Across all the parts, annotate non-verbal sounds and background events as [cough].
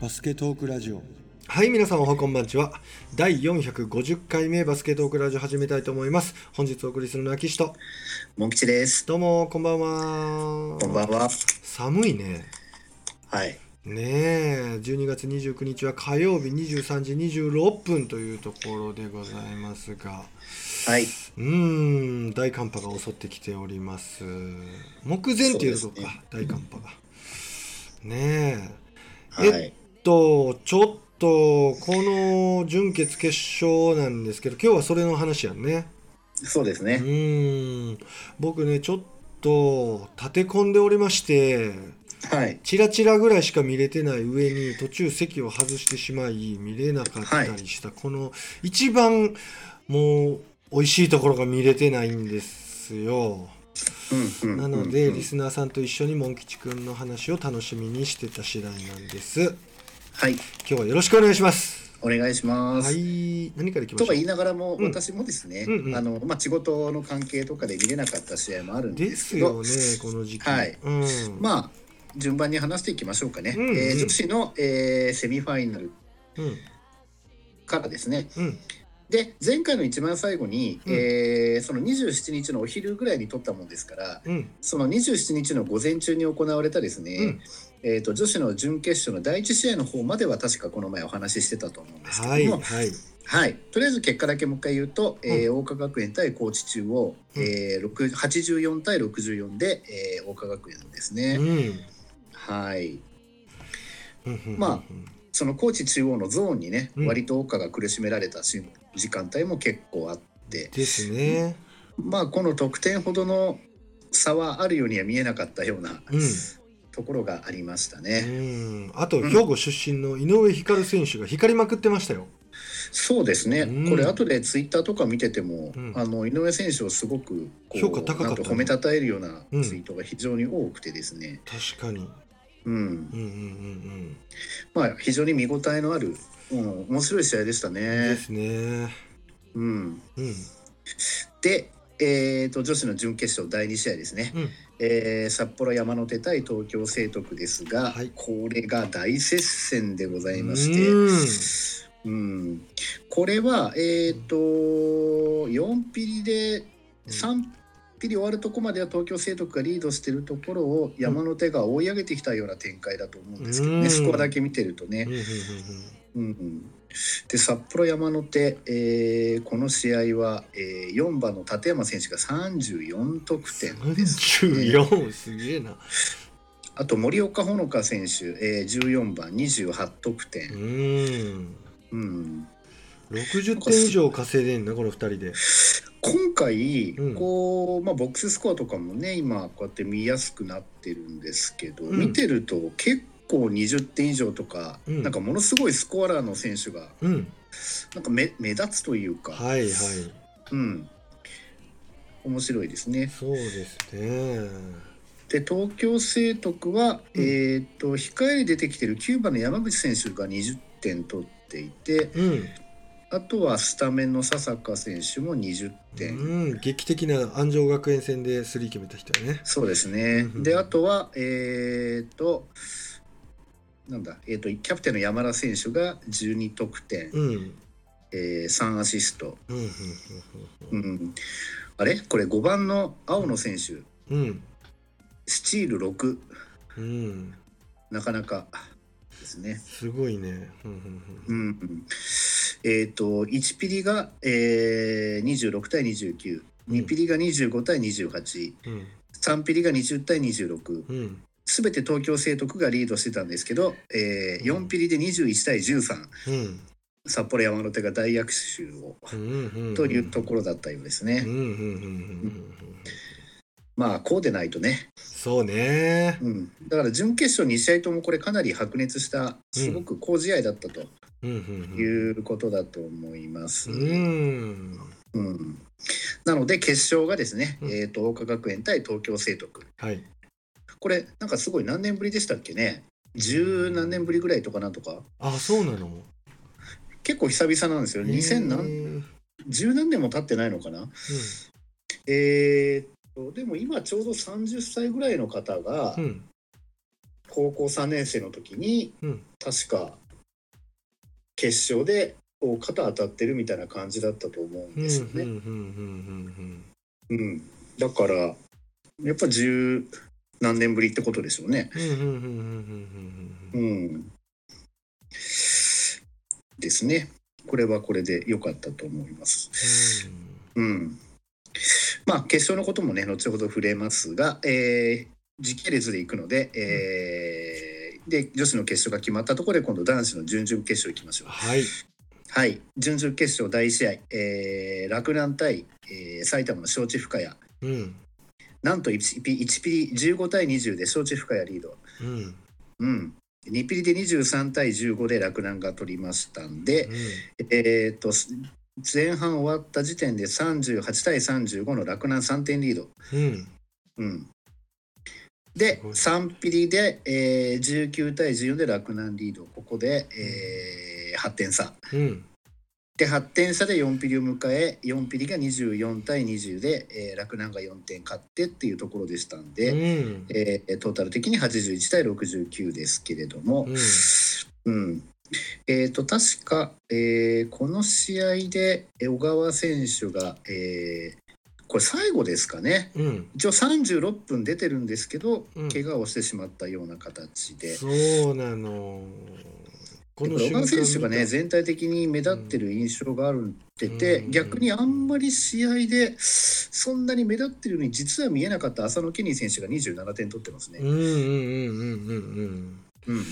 バスケトークラジオはい、皆さんおはこんばんちは。第450回目バスケトークラジオ始めたいと思います。本日お送りするのは岸と。モン吉です。どうも、こんばんは。こんばんは。寒いね。はい。ねえ、12月29日は火曜日23時26分というところでございますが、はい。うーん、大寒波が襲ってきております。目前っていうとこか、ね大寒波が。ねはい。と、ちょっと、この準決決勝なんですけど、今日はそれの話やんね。うそうですね。ーん、僕ね、ちょっと立て込んでおりまして、はい。チラチラぐらいしか見れてない上に途中席を外してしまい見れなかったりした、この一番もう美味しいところが見れてないんですよ。なので、うんリスナーさんと一緒にモン吉くんの話を楽しみにしてた次第なんです。はい。今日はよろしくお願いします。お願いします。はい、何からいきましょう？とは言いながらも、うん。私もですね、うんうん。あの、まあ、仕事の関係とかで見れなかった試合もあるんでですすけど、よね、この時期。はい。うん、まあ、順番に話していきましょうかね。うんうん。えー女子の、えーセミファイナルうん、からですね。うん、で、前回の一番最後に、うん。えーその27日のお昼ぐらいに撮ったもんですから、うん、その27日の午前中に行われたですね、うんえー、と女子の準決勝の第一試合の方までは確かこの前お話ししてたと思うんですけはい、ども、はい。はいとりあえず結果だけもう一回言うと、えー桜花学園対高知中央、うんえー、6 84対64で、えー、桜花学園ですね。うん。はいうんまその高知中央のゾーンにね、うん割と桜花が苦しめられたし時間帯も結構あってですね。まあこの得点ほどの差はあるようには見えなかったようなうん。ところがありましたうね。ん、あと兵庫出身の井上光選手が光りまくってましたよ。そうですね、うんこれ後でツイッターとか見てても、うんあの井上選手をすごく評価高かった褒めたたえるようなうんツイートが非常に多くてですね、確かに。うんうんうんうんまあ非常に見応えのある、うん、面白い試合でしたうん。でね。すね。うん、うん。で、えー、と女子の準決勝第2試合ですね、うん。えー札幌山手対東京聖徳ですが、はい。これが大接戦でございまして。うん、これは、えっ、と、4ピリで、3ピリ終わるとこまでは東京聖徳がリードしているところを山手が追い上げてきたような展開だと思うんですけどね、うん。スコアだけ見てるとね。うんで札幌山手、えーこの試合は、えー4番の立山選手が34得点です、三十四すげえな。あと森岡ほのか選手、えー14番28得う点、ん。うん、六十点以上稼いでんなこの二人で。今回、うんこうまあ、ボックススコアとかもね今こうやって見やすくなってるんですけど、うん見てると結構20点以上とか、うんなんかものすごいスコアラーの選手がうん。なんか目目立つというか、はいはい。うん、面白いですね。そうですね。で東京聖徳は、うんえー、と控えに出てきてる9番の山口選手が20点取っていてうん。あとはスタメンの笹香選手も20点。うん、劇的な安城学園戦でスリー決めた人やね。そうですね。うんで、あとは、えっ、と、なんだ、えっ、と、キャプテンの山田選手が12得点、うん。うん。えー3アシスト。うん。あれ？これ5番の青野選手、うん。うん。スチール6。うん。なかなかですね。すごいね。うん。う。ん。えっ、と、1ピリが、えー、26対29。2ピリが25対28。うん。3ピリが20対26。うん。すべて東京聖徳がリードしてたんですけど、えー4ピリで21対13。うん。札幌山手が大躍襲をうん。というところだったようですね。まあこうでないとね、そうね。うん、だから準決勝2試合ともこれかなり白熱したすごく好試合だったと。いうことだと思います。うん。うんなので決勝がですね、うんえー、と桜花学園対東京聖徳はい。これなんかすごい何年ぶりでしたっけね？十何年ぶりぐらいとかなんとか。あ、そうなの？結構久々なんですよ。2000へ何？ー十何年も経ってないのかな？えーっとでも今ちょうど30歳ぐらいの方が、うん。高校3年生の時に、うん。確か決勝で大方当たってるみたいな感じだったと思うんうんですよね。うんうんうん。うん、だからやっぱ十何年ぶりってことですよね。ですね。これはこれで良かったと思います。うん、うん。まあ、決勝のこともね後ほど触れますが、えー、時系列でいくので、えー、で女子の決勝が決まったところで今度男子の準々決勝いきましょう。はい、はい、準々決勝第一試合、えー、洛南対、えー、埼玉の招致深谷、うん、なんと 1, ピ1ピリ15対20で承知深谷リード。うんうん。2ピリで23対15で洛南が取りましたんで、えー、とす前半終わった時点で38対35の洛南3点リード。うんうん、ですごい3ピリで、えー、19対14で洛南リード。ここで、えー8点差。うんで8点差で4ピリを迎え4ピリが24対20で、えー洛南が4点勝ってっていうところでしたんうで、ん。えートータル的に81対69ですけれども、うん。うん。えー、と確か、えーこの試合でえー小川選手が、えーこれ最後ですかね。うん。一応36分出てるんですけど、うん。怪我をしてしまったような形で。そうなのこで小川選手がね全体的に目立ってる印象があるってて、うん。逆にあんまり試合でそんなに目立ってるのに実は見えなかった浅野ケニー選手が27点取ってますね。うんうんうんうんうんうん。うん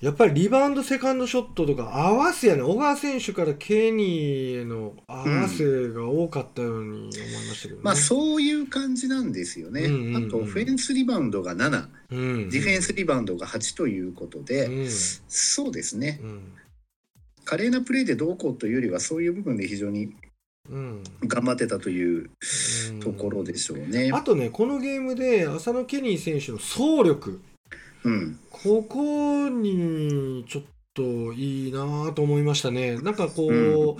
やっぱりリバウンドセカンドショットとか合わせやね。小川選手からケニーへの合わせが多かったように思いましたけどね、まあそういう感じなんですよね。うんうんうんあとフェンスリバウンドが7、うん、ディフェンスリバウンドが8ということで、うん。そうですね。うん。華麗なプレーでどうこうというよりはそういう部分で非常にうん。頑張ってたといううん。ところでしょうね。あとねこのゲームで浅野ケニー選手の走力うん、ここにちょっといいなと思いましたね。なんかこう、うん。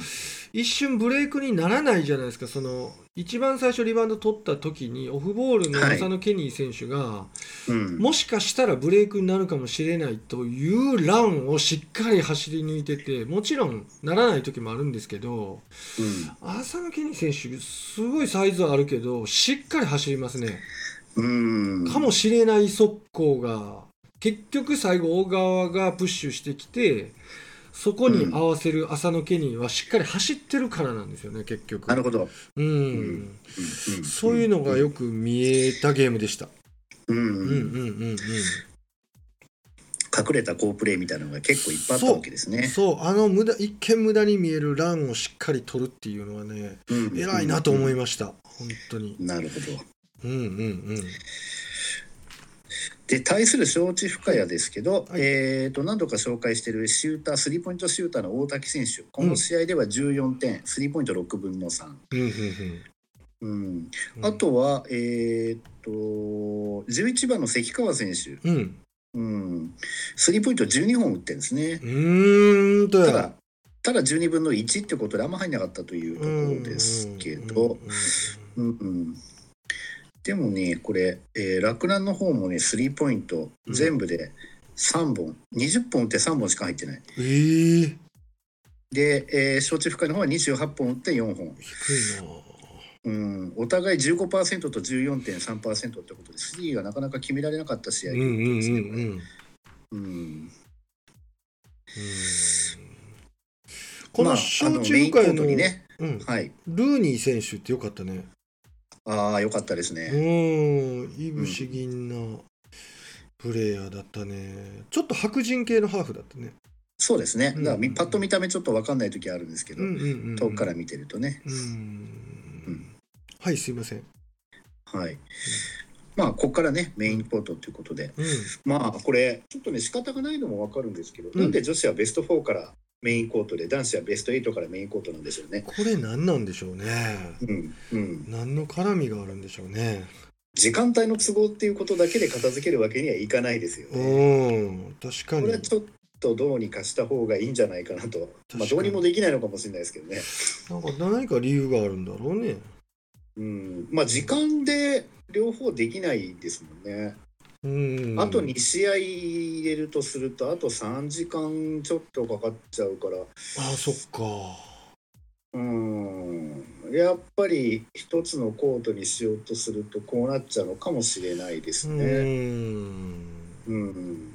一瞬ブレイクにならないじゃないですか、その一番最初リバウンド取った時にオフボールのはい浅野ケニー選手が、うん、もしかしたらブレイクになるかもしれないというランをしっかり走り抜いてて、もちろんならない時もあるんですけど、浅野ケニー選手、すごいサイズはあるけど、しっかり走りますね。うん、うん、かもしれない速攻が結局最後小川がプッシュしてきてそこに合わせる浅野ケニーはしっかり走ってるからなんですよね結局。なるほど。そういうのがよく見えたゲームでした、うんうん、うんうん。うん隠れた好プレーみたいなのが結構いっぱいあったわけですね。そう。あの無駄一見無駄に見えるランをしっかり取るっていうのはねうん。偉いなと思いまました。本当に。す。なるほど。うんうんうんで対する承知深谷ですけど、はい。えー、と何度か紹介しているシュータースリーポイントシューターの大滝選手。この試合では14点、スリーポイント6分の3、うんうんうん、うん。あとは、えー、と11番の関川選手、うん。うん、スリーポイント12本打ってるんですね。う。ーんただただ12分の1ってことであんま入んなかったというところですけど、うんうん、でもねこれ、えー、洛南の方もねスリーポイントうん。全部で3本、20本打って3本しか入ってない。えー、で、えー、承知深いの方は28本打って4本、低いなうん、お互い15%と14.3%ってことでスリーがなかなか決められなかった試合うんうんうんうですね、ん。うん。この小中華の、トにね。うん、はい。ルーニー選手ってよかったね。ああよかったですうね、ん、いぶし銀なプレイヤーだったね。ちょっと白人系のハーフだったね。そうですねだからみうんパッと見た目ちょっと分かんない時あるんですけど、うんうんうんうん。遠くから見てるとねうん。うんはい、すいません。はいまあここからねメインコートということでうん。まあこれちょっとね仕方がないのも分かるんですけど、うんなんで女子はベスト4からメインコートで男子はベスト8からメインコートなんでしょうね。これ何なんでしょうね。うんうん、何の絡みがあるんでしょうね。時間帯の都合っていうことだけで片付けるわけにはいかないですようね。ん、確かにこれは。ちょっとどうにかした方がいいんじゃないかなと、まあ、どうにもできないのかもしれないですけどね。なんか何か理由があるんだろうね。うん、まあ時間で両方できないですもんね。あと2試合入れるとするとあと3時間ちょっとかかっちゃうから。あそっか。うん。やっぱり一つのコートにしようとするとこうなっちゃうのかもしれないですね。うん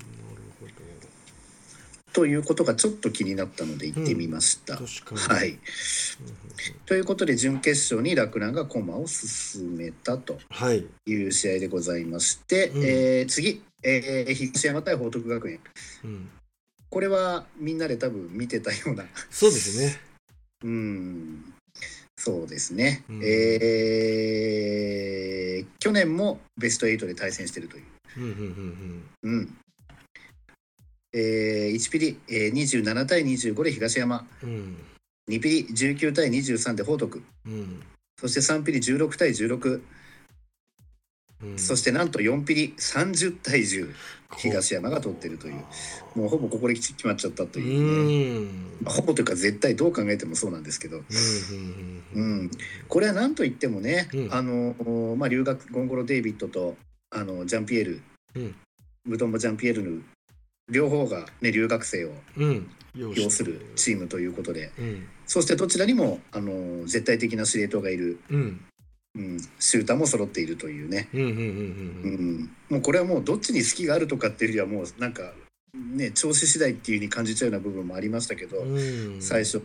ということがちょっと気になったので行ってみました。うん、はい、ということで準決勝に洛南が駒を進めたとい。う試合でございまして、はい、えー、次、えー、東山対報徳学園、うん、これはみんなで多分見てたような。そうですね。[laughs] うん。そうですね、うん、えー、去年もベスト8で対戦してるという。うんうんうん。うん、えー、1ピリ、えー、27対25で東山、うん、2ピリ19対23で報徳、うん、そして3ピリ16対16、うん、そしてなんと4ピリ30対10東山が取ってるという。もうほぼここで決まっちゃったというね、まあ、ほぼというか絶対どう考えてもそうなんですけど、うん、これは何と言ってもね、あのまあ、留学ゴンゴロ・デイビッドとあのジャンピエール、うん、ムトンボ・ジャンピエール両方が、ね、留学生を要するチームということで、うん、そしてどちらにもあの絶対的な司令塔がいる、うん。うん、シューターも揃っているというね。もうこれはもうどっちに好きがあるとかっていうよりはもうなんかね調子次第っていうふうに感じちゃうような部分もありましたけど、うん、最初。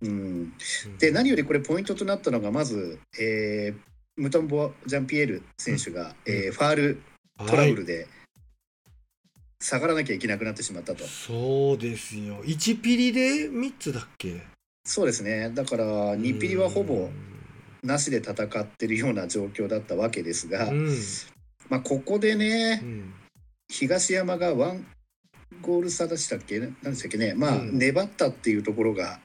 うん、で何よりこれポイントとなったのがまず、えー、ムトンボ・ジャンピエール選手が、うん、えー、ファールトラブルで、はい下がらなきゃいけなくなってしまったと。そうですよ。1ピリで3つだっけ？そうですね。だから2ピリはほぼなしで戦ってるような状況だったわけですが、うん、まあ、ここでね、うん、東山がワンゴール差でしたっけ？何でしたっけね？まあ、うん、粘ったっていうところが、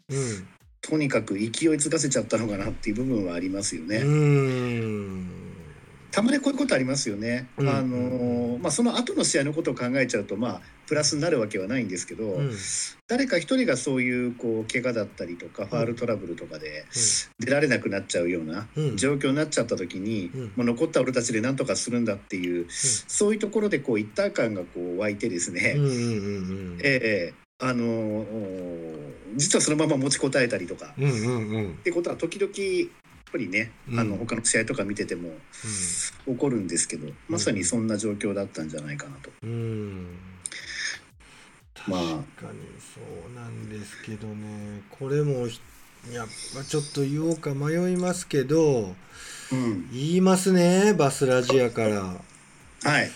とにかく勢いづかせちゃったのかなっていう部分はありますよね。たまにこういうことありますよね。うん、あのまあ、その後の試合のことを考えちゃうと、まあ、プラスになるわけはないんですけど、うん、誰か一人がそういうこう怪我だったりとかファールトラブルとかで出られなくなっちゃうような状況になっちゃった時に、うん、まあ、残った俺たちで何とかするんだっていう、そういうところでこう一体感がこう湧いてですね、ええあの実はそのまま持ちこたえたりとか、ってことは時々ぱりね、うん、あの他の試合とか見てても起こるんですけど、まさにそんな状況だったんじゃないかなと。うん。まあ、確かにそうなんですけどね。これもやっぱちょっと言おうか迷いますけど、うん、言いますねバスラジアから。はい。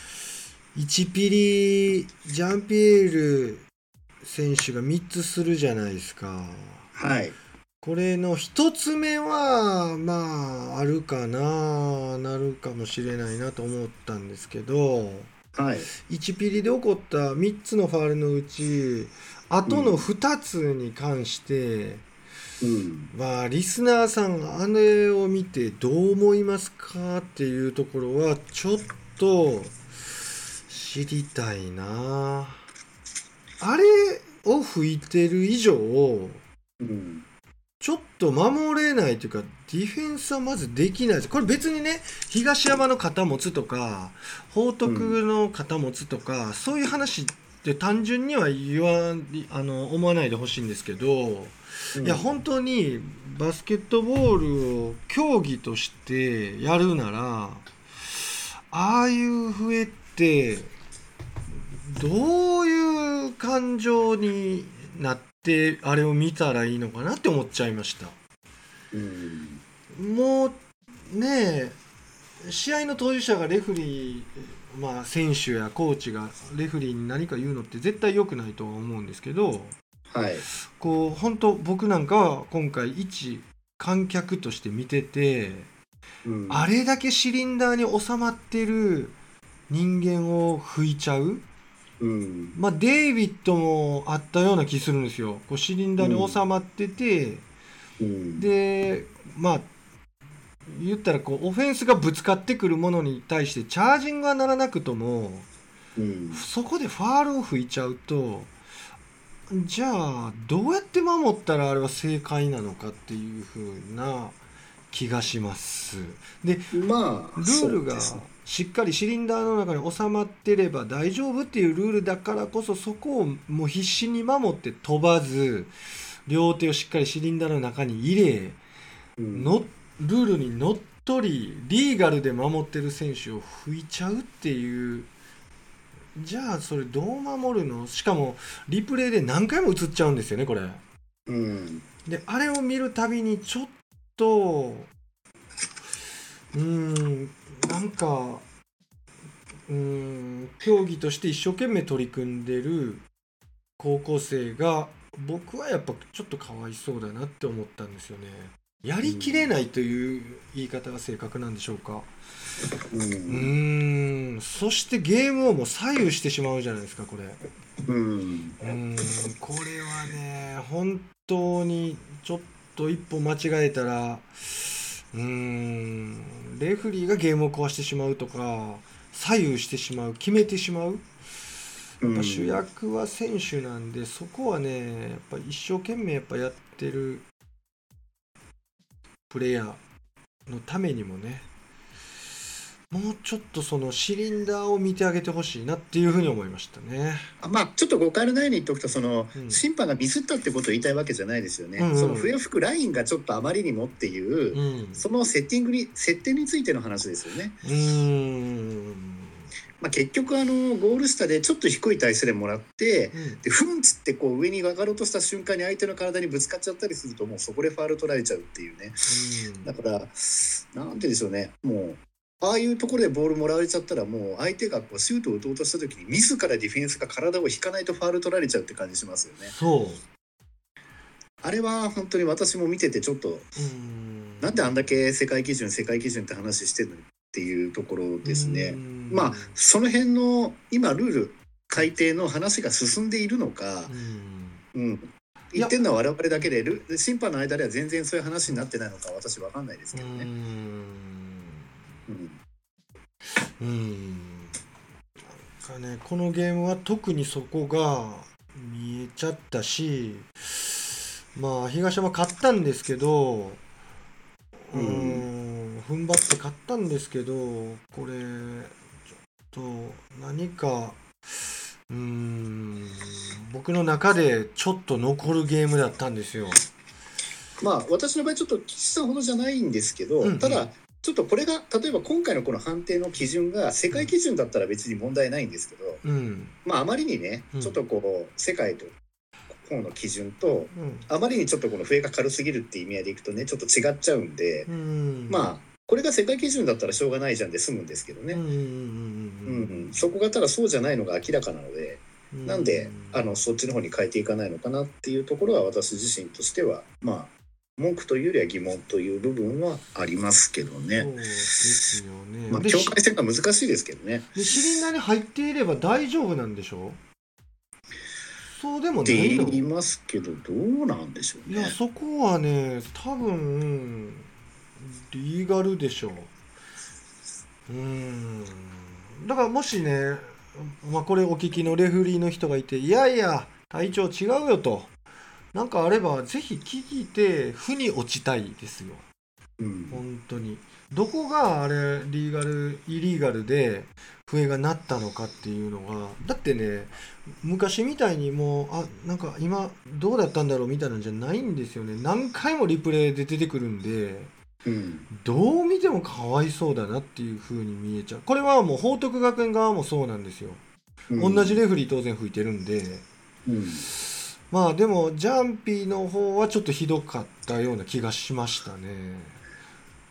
1ピリジャンピエール選手が3つするじゃないですか。はいこれの一つ目はまああるかななるかもしれないなと思ったんですけど、はい、1ピリで起こった3つのファールのうちあとの2つに関して、うん、まあリスナーさんあれを見てどう思いますかっていうところはちょっと知りたいな。あれを吹いてる以上、うんちょっと守れないというか、ディフェンスはまずできないです。これ別にね、東山の肩持つとか、報徳の肩持つとか、うん、そういう話って単純には言わあの思わないでほしいんですけど、うん、いや、本当にバスケットボールを競技としてやるなら、ああいう笛って、どういう感情になってってあれを見たらいいのかなって思っちゃいました。うん、もうね試合の当事者がレフリー、まあ、選手やコーチがレフリーに何か言うのって絶対良くないとは思うんですけど、はい、こう本当僕なんかは今回一観客として見てて、うん、あれだけシリンダーに収まってる人間を吹いちゃううん、まあデイビッドもあったような気するんですよ。こうシリンダーに収まってて、うん、でまあ言ったらこうオフェンスがぶつかってくるものに対してチャージングがならなくとも、うん、そこでファールを吹いちゃうとじゃあどうやって守ったらあれは正解なのかっていうふうな気がします。で、まあ、ルールがしっかりシリンダーの中に収まってれば大丈夫っていうルールだからこそそこをもう必死に守って飛ばず両手をしっかりシリンダーの中に入れ、うん、のルールにのっとりリーガルで守ってる選手を拭いちゃうっていう。じゃあそれどう守るの？しかもリプレイで何回も映っちゃうんですよねこれ。うん、であれを見るたびにちょっとうんなんかうん競技として一生懸命取り組んでる高校生が僕はやっぱちょっとかわいそうだなって思ったんですよね。やりきれないという言い方が正確なんでしょうか。うんそしてゲームをもう左右してしまうじゃないですかこれ。うんこれはね本当にちょっと一歩間違えたらうん。レフリーがゲームを壊してしまうとか左右してしまう決めてしまう。やっぱ主役は選手なんで、そこはねやっぱ一生懸命やっぱやってるプレイヤーのためにもねもうちょっとそのシリンダーを見てあげてほしいなっていうふうに思いましたね。まあちょっと誤解のないように言っておくとその、うん、審判がミスったってことを言いたいわけじゃないですよね。うん。うん、その笛吹くラインがちょっとあまりにもっていう、うん、そのセッティングに設定についての話ですよね。うん。まあ、結局あのゴール下でちょっと低い体勢でもらって、うん、でふんつってこう上に上がろうとした瞬間に相手の体にぶつかっちゃったりするともうそこでファール取られちゃうっていうね、うん、だからなんて言うんでしょうね。もうああいうところでボールもらわれちゃったらもう相手がこうシュートを打とうとした時に自らディフェンスが体を引かないとファール取られちゃうって感じしますよね。そうあれは本当に私も見ててちょっとなんであんだけ世界基準世界基準って話してるのっていうところですね。まあその辺の今ルール改定の話が進んでいるのか、うん、言ってるのは我々だけで審判の間では全然そういう話になってないのか私分かんないですけどね。うん。なんかね、このゲームは特にそこが見えちゃったし、まあ、東山勝ったんですけど、うん、踏ん張って勝ったんですけど、これ、ちょっと何か、うん、僕の中でちょっと残るゲームだったんですよ。まあ私の場合ちょっと岸さんほどじゃないんですけど、うんうん、ただちょっとこれが例えば今回のこの判定の基準が世界基準だったら別に問題ないんですけど、うん、まああまりにねちょっとこう世界と方の基準と、あまりにちょっとこの笛が軽すぎるっていう意味合いでいくとねちょっと違っちゃうんで、うん、まあこれが世界基準だったらしょうがないじゃんで済むんですけどね、そこがただそうじゃないのが明らかなので。なんであのそっちの方に変えていかないのかなっていうところは私自身としてはまあ文句というよりは疑問という部分はありますけどね。そうですよね。まあ境界線が難しいですけどね。でシリンダーに入っていれば大丈夫なんでしょう？そうでもないの？言いますけどどうなんでしょうね。いやそこはね多分リーガルでしょう。うんだからもしね、まあ、これお聞きのレフリーの人がいていやいや体調違うよと。なんかあればぜひ聞いて負に落ちたいですよ、うん、本当に。どこがあれリーガルイリーガルで笛が鳴ったのかっていうのが。だってね昔みたいにもうあなんか今どうだったんだろうみたいなんじゃないんですよね。何回もリプレイで出てくるんで、うん、どう見てもかわいそうだなっていう風に見えちゃう。これはもう報徳学園側もそうなんですよ、うん、同じレフリー当然吹いてるんで、うんまあでもジャンピーの方はちょっとひどかったような気がしましたね。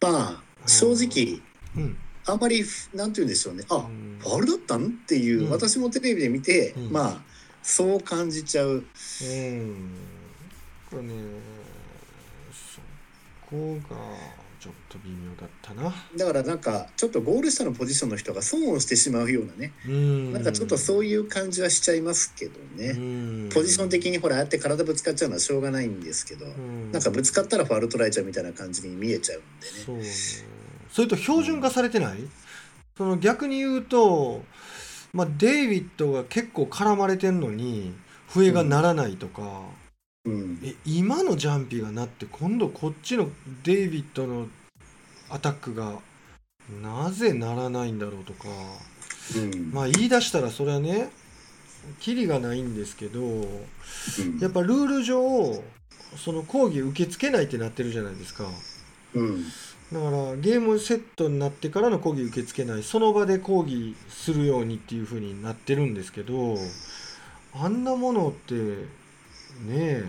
まあ正直、うん、あんまりなんて言うんでしょうね。あ、うん、ファールだったん？っていう、うん、私もテレビで見て、うん、まあそう感じちゃう。うん、これねそこがちょっと微妙だったな。だからなんかちょっとゴール下のポジションの人が損をしてしまうようなね。なんかちょっとそういう感じはしちゃいますけどね。ポジション的にほらああやって体ぶつかっちゃうのはしょうがないんですけどなんかぶつかったらファウル取られちゃうみたいな感じに見えちゃうんでね。それと標準化されてない、その逆に言うと、まあ、デイビッドが結構絡まれてんのに笛が鳴らないとか、うん、え今のジャンピーがなって今度こっちのデイビッドのアタックがなぜならないんだろうとか、うん。まあ言い出したらそれはねキリがないんですけどうん。やっぱルール上その講義受け付けないってなってるじゃないですか。うん。だからゲームセットになってからの講義受け付けない。その場で講義するようにっていう風になってるんですけどあんなものってねえ。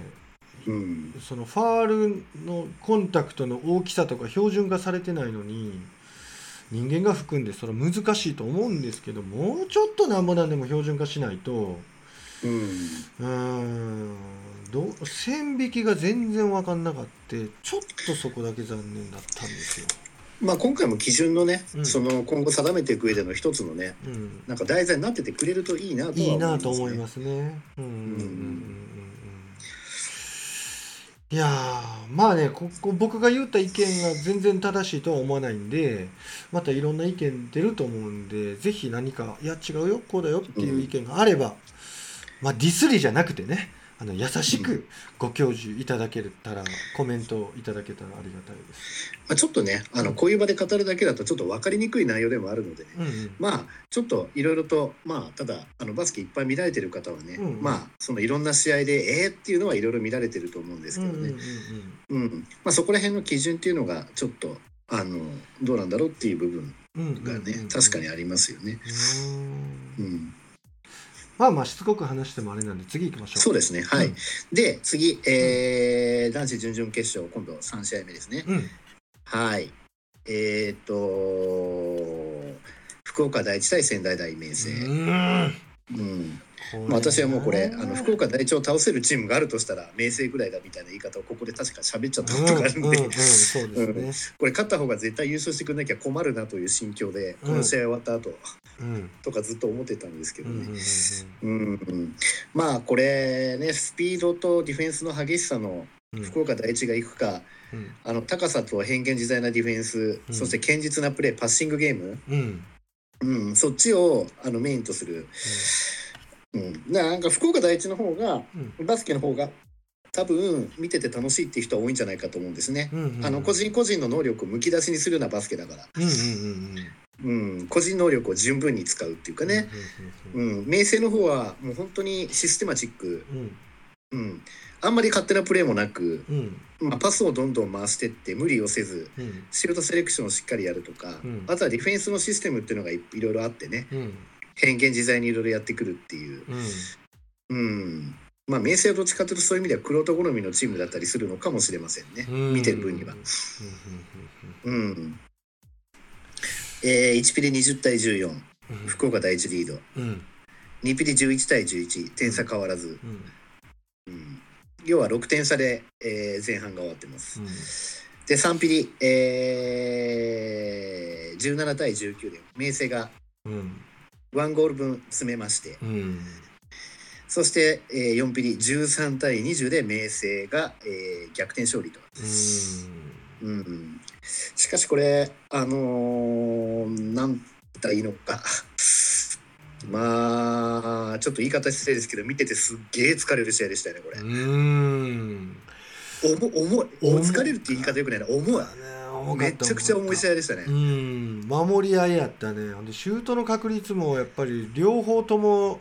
うん。そのファールのコンタクトの大きさとか標準化されてないのに人間が含んでそれは難しいと思うんですけどもうちょっとなんぼなんでも標準化しないと。うん。うーん。どう線引きが全然分かんなかったちょっとそこだけ残念だったんですよ。まあ今回も基準のね、うん。その今後定めていく上での一つのねうん。なんか題材になっててくれるといいなとは思いいいます、ね、なと思いますね。うんうんうんうんいやーまあねここ僕が言った意見が全然正しいとは思わないんでまたいろんな意見出ると思うんでぜひ何かいや違うよこうだよっていう意見があれば、まあディスりじゃなくてねあの優しくご教授いただけたらコメントいただけたらありがたいです。まあ、ちょっとねあのこういう場で語るだけだとちょっと分かりにくい内容でもあるのでねうんうん。まあちょっといろいろとまあただあのバスケいっぱい見られてる方はね、うんまあそのいろんな試合でえーっていうのはいろいろ見られてると思うんですけどね、うんうんうんうん。まあ、そこら辺の基準っていうのがちょっとあのどうなんだろうっていう部分うんうんがね、確かにありますよね。ううんん、まあまあしつこく話してもあれなんで次行きましょう。そうですね。はい、うん。で次、えー男子準々決勝今度3試合目ですね。うん。はい。えっ、と福岡第一対仙台大明星。うん。うん私はもうこれな。あの福岡第一を倒せるチームがあるとしたら明星ぐらいだみたいな言い方をここで確か喋っちゃったことがあるんで、うんうんうん、そうですね。これ勝った方が絶対優勝してくれなきゃ困るなという心境でこの試合終わった後うん。とかずっと思ってたんですけどね。うんうんまあこれねスピードとディフェンスの激しさのうん。福岡第一がいくかうん。あの高さと変幻自在なディフェンス、うん。そして堅実なプレーパッシングゲーム、うん。うん、そっちをあのメインとする、うん、なんか福岡第一の方がうん。バスケの方が多分見てて楽しいっていう人は多いんじゃないかと思うんですね。うんうんあの個人個人の能力をむき出しにするようなバスケだから、うんうんうんうん。うん、個人能力を十分に使うっていうかね、うんうん、明星の方はもう本当にシステマチック、うん。うん、あんまり勝手なプレーもなく、うん。まあ、パスをどんどん回してって無理をせずうん。シュートセレクションをしっかりやるとか、うん。あとはディフェンスのシステムっていうのがいいろいろあってね。うん変幻自在にいろいろやってくるっていう、うん。うん、まあ明星はどっちかというとそういう意味では玄人好みのチームだったりするのかもしれませんね、うん。見てる分には。うん。えー、1ピリ20対14うん。うん。福岡第一リード。うん。2ピリ11対11点差変わらず、うん。うん、要は6点差で、えー前半が終わってます。うん。で3ピリ、えー、17対19で明星がうん1ゴール分詰めまして。うん。そして、えー4ピリ13対20で明星が、えー逆転勝利と。うん、しかしこれあのーなんたらいいのか。[laughs] まあちょっと言い方失礼ですけど見ててすっげえ疲れる試合でしたよねこれ。うん。重重い疲れるって言い方よくないな。重いめちゃくちゃ重い試合でしたね。う。ん。守り合いやったね。ほんでシュートの確率もやっぱり両方とも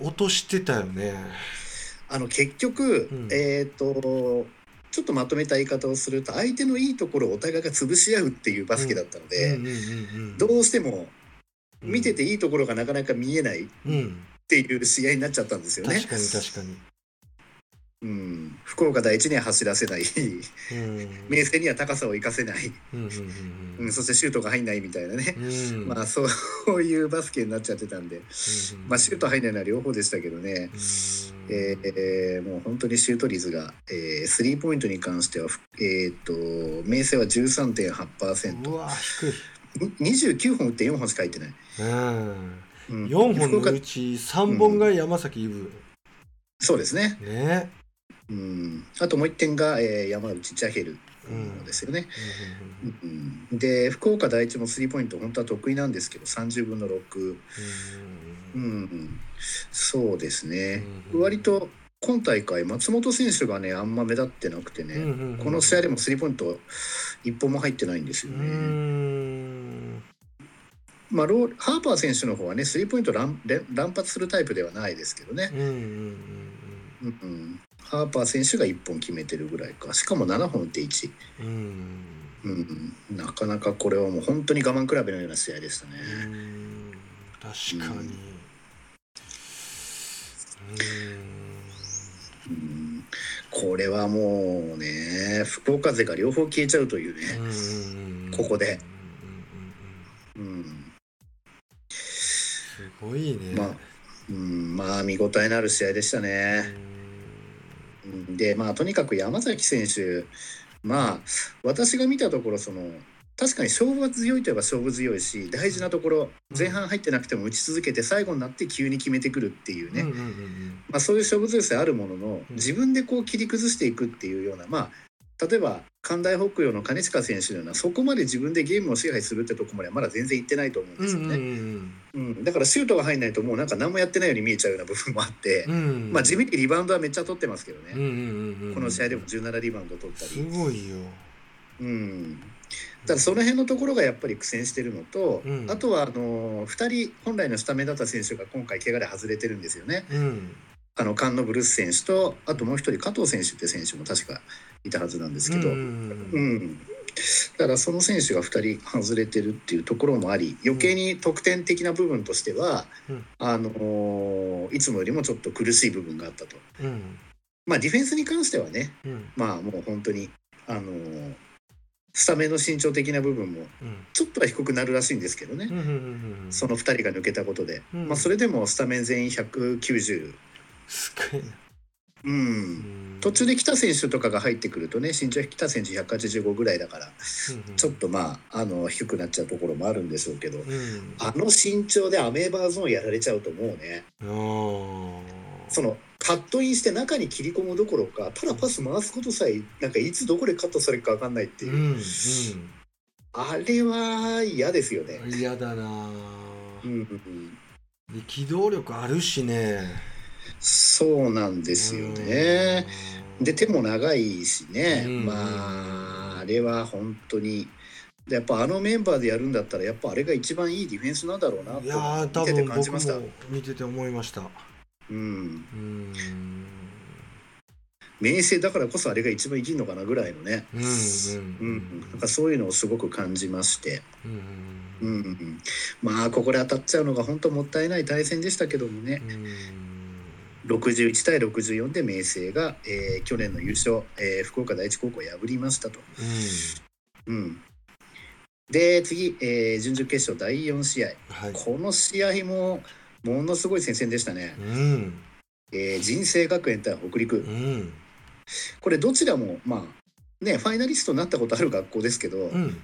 落としてたよね。あの結局、うん。えっ、とちょっとまとめた言い方をすると相手のいいところをお互いが潰し合うっていうバスケだったので、どうしても見てていいところがなかなか見えないっうんていう試合になっちゃったんですよね。確。かに確かにうん、福岡第一には走らせない。うん。明星には高さを生かせない、うんうんうんうん、そしてシュートが入んないみたいなね、うん。まあそういうバスケになっちゃってたんで、まあ、シュート入んないのは両方でしたけどね、えーもう本当にシュート率が、えースリーポイントに関しては、ふえー、と明星は13.8%うわ低い。29本打って4本しか入ってない、うん。うん、4本のうち3本が山崎イブ。そうですね、ねうん、あともう1点が、えー山内ジャヘルうんですよね、うん。うん、で福岡第一もスリーポイント本当は得意なんですけど30分の6、ううん。ん、そうですね、うん。割と今大会松本選手がねあんま目立ってなくてね、この試合でもスリーポイント1本も入ってないんですようね。ん。まあ、ローハーパー選手の方はねスリーポイント乱乱発するタイプではないですけどね、うんうん。うんうん、ハーパー選手が1本決めてるぐらいか。しかも7本打って1、うん。うん。うん、なかなかこれはもう本当に我慢比べのような試合でしたね。うん。確かに。うん、これはもうね福岡勢が両方消えちゃうというね、うん。ここで。うん。うん。うんうん、すごいね。まあ、うん、まあ見応えのある試合でしたね。うんでまあとにかく山崎選手まあ私が見たところその確かに勝負は強いといえば勝負強いし大事なところ前半入ってなくても打ち続けて最後になって急に決めてくるっていうね、まあ、そういう勝負強さあるもののうん。自分でこう切り崩していくっていうようなまあ例えば関大北陽の金近選手のようなそこまで自分でゲームを支配するってとこまではまだ全然いってないと思うんですよね、うんだからシュートが入んないともうなんか何もやってないように見えちゃうような部分もあって、うん。うんまあ地味にリバウンドはめっちゃ取ってますけどね、うんうんうんうん。この試合でも17リバウンド取ったすり、ごいよ。うん、ただその辺のところがやっぱり苦戦してるのと、うん。あとはあの2人本来のスタメンだった選手が今回怪我で外れてるんですよね。うん。あのカンノブルース選手とあともう一人加藤選手って選手も確かいたはずなんですけど、ううんん。だからその選手が2人外れてるっていうところもあり余計に得点的な部分としては、うん。あのいつもよりもちょっと苦しい部分があったと。うん。まあディフェンスに関してはねうん。まあもう本当にあのスタメンの身長的な部分もうん。ちょっとは低くなるらしいんですけどね、その2人が抜けたことで、うん。まあ、それでもスタメン全員190、すごいなうん。うん途中で北選手とかが入ってくるとね身長北選手185ぐらいだからうんちょっとまああの低くなっちゃうところもあるんでしょうけどうん。あの身長でアメーバーゾーンやられちゃうともうねそのカットインして中に切り込むどころかただパス回すことさえなんかいつどこでカットされるか分かんないっていう。う、んあれは嫌ですよね。うん嫌だなうんうんうん。で機動力あるしねそうなんですよね。で手も長いしね、うん。まああれは本当に。でやっぱあのメンバーでやるんだったらやっぱあれが一番いいディフェンスなんだろうなと見てて感じました。も見てて思いました。うん、うん。明星だからこそあれが一番生きるのかなぐらいのね、うんううん。ん、なんかそういうのをすごく感じまして、うん。うんうん、まあここで当たっちゃうのが本当もったいない対戦でしたけどもね。うん61対64で明星が、えー去年の優勝、えー福岡第一高校を破りましたと。うん、で次、えー準々決勝第4試合。はい。この試合もものすごい接戦でしたね、うん。えー人生学園対北陸。うん。これどちらもまあねファイナリストになったことある学校ですけど、うん。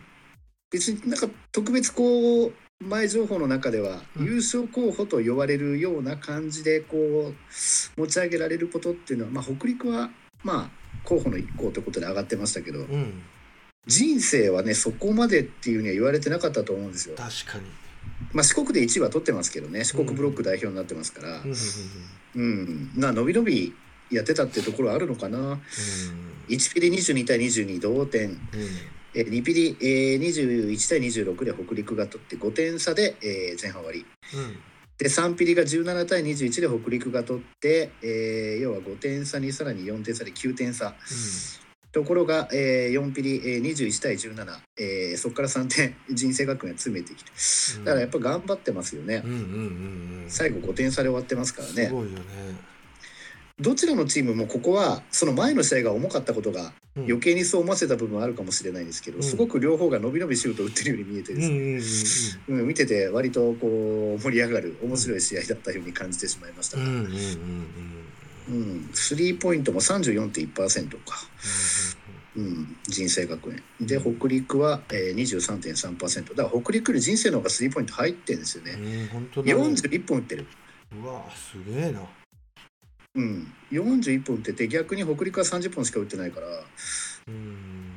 別になんか特別こう前情報の中ではうん。優勝候補と呼ばれるような感じでこう持ち上げられることっていうのは、まあ、北陸はまあ候補の一校ということで上がってましたけどうん。人生はねそこまでっていうには言われてなかったと思うんですよ。確かに。まあ、四国で1位は取ってますけどね四国ブロック代表になってますから。うんうん伸び伸びやってたっていうところはあるのかな。うん。1ピリ22対22同点えー2ピリ、えー、21対26で北陸が取って5点差で、えー前半終わり。うん。で3ピリが17対21で北陸が取って、えー要は5点差にさらに4点差で9点差。ところが、えー4ピリ、えー21対17、えーそこから3点人生学園が詰めてきて。うん。だからやっぱ頑張ってますよね。うんうんうんうん。最後5点差で終わってますからね。すごいよね。どちらのチームもここはその前の試合が重かったことがうん余計にそう思わせた部分はあるかもしれないんですけど、うん。すごく両方が伸び伸びシュートを打ってるように見えてうですね、んうんうんうん。見てて割とこう盛り上がる面白い試合だったように感じてしまいましたスリーポイントも34.1%か、うん、人生学園。で北陸は、えー、23.3%だから北陸より人生の方がスリーポイント入ってるんですよね。うん本当だね。41本打ってる、うわすげえなうん、41本打ってて逆に北陸は30本しか打ってないから、うん。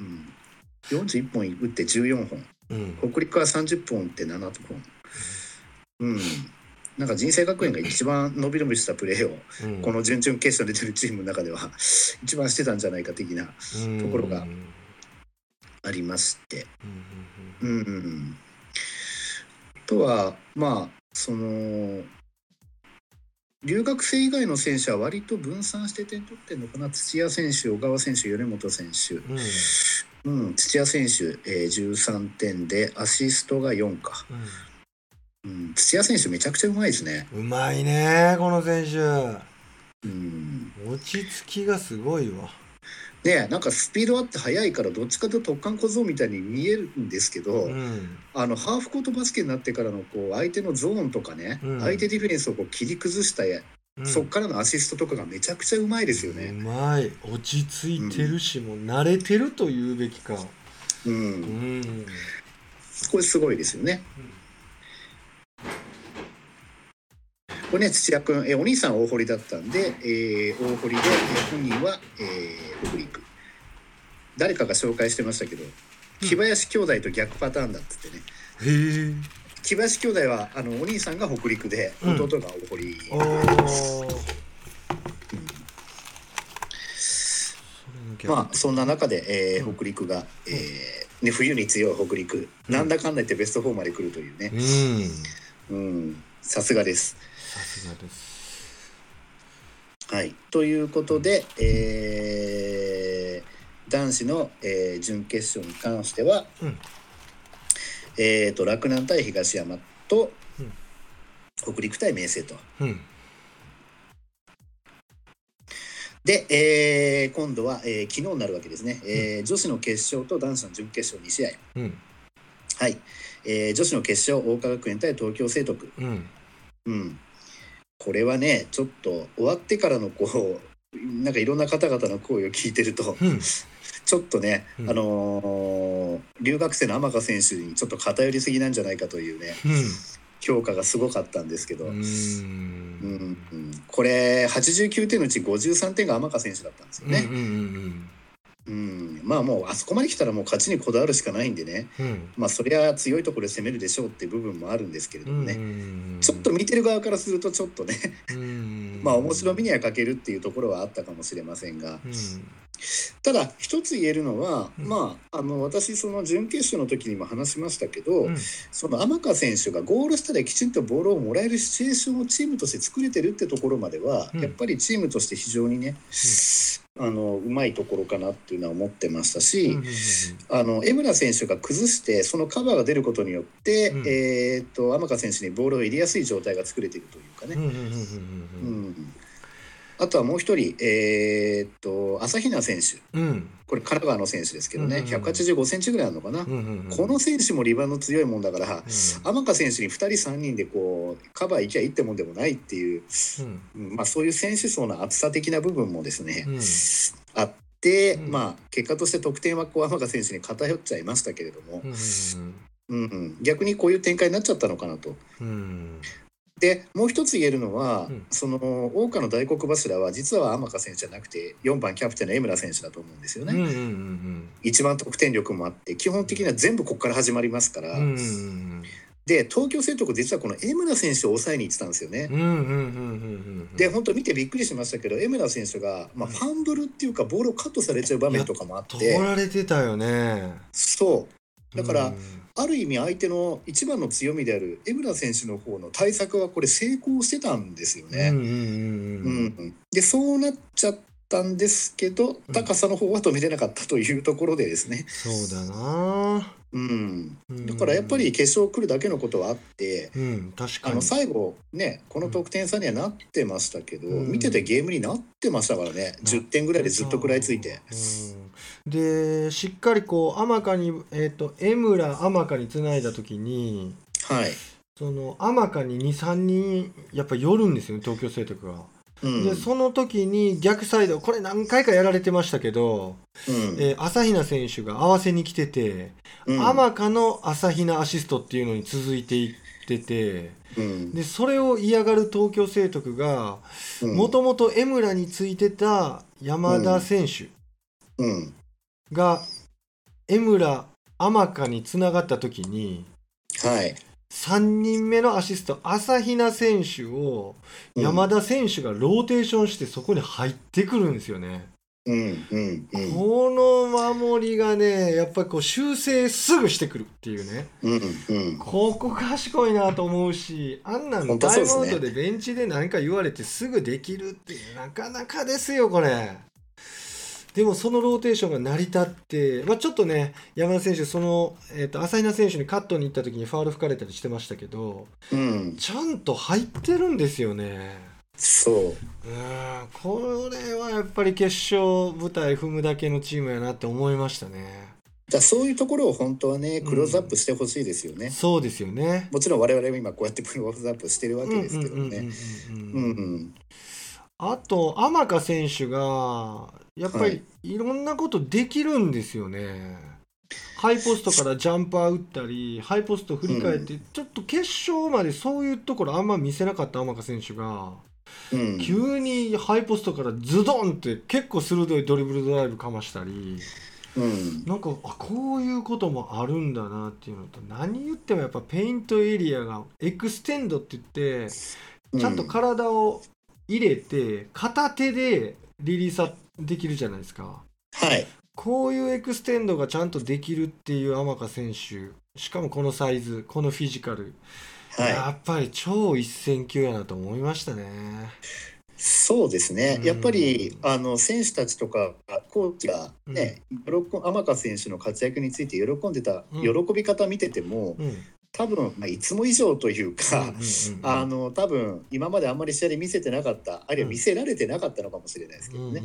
うん、41本打って14本。うん。北陸は30本打って7本。うん。なんか人生学園が一番伸び伸びしたプレーをうん。この準々決勝に出てるチームの中では一番してたんじゃないか的なところがうんありまして、うん。うん、とはまあその留学生以外の選手は割と分散して点取ってるのかな。土屋選手小川選手米本選手、うん、うん、土屋選手、えー、13点でアシストが4か、うん、うん、土屋選手めちゃくちゃうまいですね。うまいねこの選手。うん。落ち着きがすごいわねなんかスピードあって速いからどっちかというと突貫小僧みたいに見えるんですけど、うん、あのハーフコートバスケになってからのこう相手のゾーンとかね、うん、相手ディフェンスをこう切り崩した、うん、そっからのアシストとかがめちゃくちゃうまいですよね。うまい。落ち着いてるし、もう慣れてると言うべきか。うん、これすごいですよね。これね土屋君、えお兄さん大堀だったんで、えー、大堀で、え本人は、えー、北陸。誰かが紹介してましたけど木林兄弟と逆パターンだっつってね、木林兄弟はあのお兄さんが北陸で弟が大堀、うん、まあそんな中で、えー、北陸が、えーね、冬に強い北陸、なんだかんだ言ってベスト4まで来るというね、うん、さすがです。さすがです。はい、ということで、えー、男子の、えー、準決勝に関しては、うん、えーと、洛南対東山と、うん、北陸対明星と。うん。で、えー、今度は、えー、昨日になるわけですね、えー、女子の決勝と男子の準決勝2試合、うん、はい、えー、女子の決勝桜花学園対東京聖徳、うん、うん、これはねちょっと終わってからのこうなんかいろんな方々の声を聞いてると、うん、ちょっとね、うん、あのー、留学生の天香選手にちょっと偏りすぎなんじゃないかというね、うん、評価がすごかったんですけど、うん、これ89点のうち53点が天香選手だったんですよね。うんうんうんうんうん、まあもうあそこまで来たらもう勝ちにこだわるしかないんでね、うん、まあそりゃ強いところで攻めるでしょうっていう部分もあるんですけれどもね、ちょっと見てる側からするとちょっとねまあ面白みには欠けるっていうところはあったかもしれませんが、ただ一つ言えるのは、うん、まああの私その準決勝の時にも話しましたけど、うん、その天香選手がゴール下できちんとボールをもらえるシチュエーションをチームとして作れてるってところまでは、うん、やっぱりチームとして非常にね、あのうまいところかなっていうのは思ってましたし、あの江村選手が崩してそのカバーが出ることによって、えー、っと天香選手にボールを入れやすい状態が作れているというかね。うんあとはもう一人、えー、っと朝比奈選手、うん、これ神奈川の選手ですけどね、うんうんうん、185センチぐらいあるのかな、うんうんうん、この選手もリバウンド強いもんだから、うん、天香選手に2人3人でこうカバーいきゃいいってもんでもないっていう、うん、まあ、そういう選手層の厚さ的な部分もですね、あって、まあ結果として得点はこう天香選手に偏っちゃいましたけれども。うんうん、逆にこういう展開になっちゃったのかなと。うんでもう一つ言えるのは、うん、その桜花の大黒柱は実は天香選手じゃなくて4番キャプテンの江村選手だと思うんですよね。うんうんうん、一番得点力もあって基本的には全部ここから始まりますから。うんうんうんで東京聖徳実はこの江村選手を抑えに行ってたんですよね。で本当見てびっくりしましたけど江村選手が、まあ、ファンブルっていうかボールをカットされちゃう場面とかもあって。取られてたよね。そうだから、ある意味相手の一番の強みである江村選手の方の対策はこれ成功してたんですよね。でそうなっちゃったんですけど高さの方は止めれなかったというところでですね。そうだな。うん、だからやっぱり決勝来るだけのことはあって、うん、あの最後ねこの得点差にはなってましたけど、うん、見ててゲームになってましたからね。10点ぐらいでずっと食らいついて。うん、でしっかりこう天香に、えーと、江村天香につないだ時に、はい、その天香に23人やっぱ寄るんですよね東京聖徳が。でその時に逆サイドこれ何回かやられてましたけど、うん、えー、朝比奈選手が合わせに来てて、うん、天香の朝比奈アシストっていうのに続いていってて、うん、でそれを嫌がる東京聖徳がもともと江村についてた山田選手が江村天香につながった時に、はい、3人目のアシスト朝比奈選手を山田選手がローテーションしてそこに入ってくるんですよね。うんうんうん、この守りがねやっぱりこう修正すぐしてくるっていうね、うんうん、ここ賢いなと思うしあんなんタイムアウトでベンチで何か言われてすぐできるってなかなかですよこれ。でもそのローテーションが成り立って、まあ、ちょっとね山田選手その、えーと、朝比奈選手にカットに行った時にファール吹かれたりしてましたけど、うん、ちゃんと入ってるんですよね。そう。うん。これはやっぱり決勝舞台踏むだけのチームやなって思いましたね。だそういうところを本当はねクローズアップしてほしいですよね、うん、そうですよね。もちろん我々も今こうやってクローズアップしてるわけですけどね。あと天香選手がやっぱりい。ろんなことできるんですよね、はい、ハイポストからジャンパー打ったりハイポスト振り返って、うん、ちょっと決勝までそういうところあんま見せなかった天香選手がうん、急にハイポストからズドンって結構鋭いドリブルドライブかましたり、うん、なんかあこういうこともあるんだなっていうのと何言ってもやっぱペイントエリアがエクステンドって言ってちゃんと体を入れて片手でリリースできるじゃないですか。はい。こういうエクステンドがちゃんとできるっていう天香選手しかもこのサイズこのフィジカル。はい、やっぱり超一線級やなと思いましたね。そうですね、やっぱりあの選手たちとかコーチがね、うん、天香選手の活躍について喜んでた、喜び方見てても、うん、多分、まあ、いつも以上というか、[laughs] あの多分今まであんまり試合で見せてなかったあるいは見せられてなかったのかもしれないですけどね、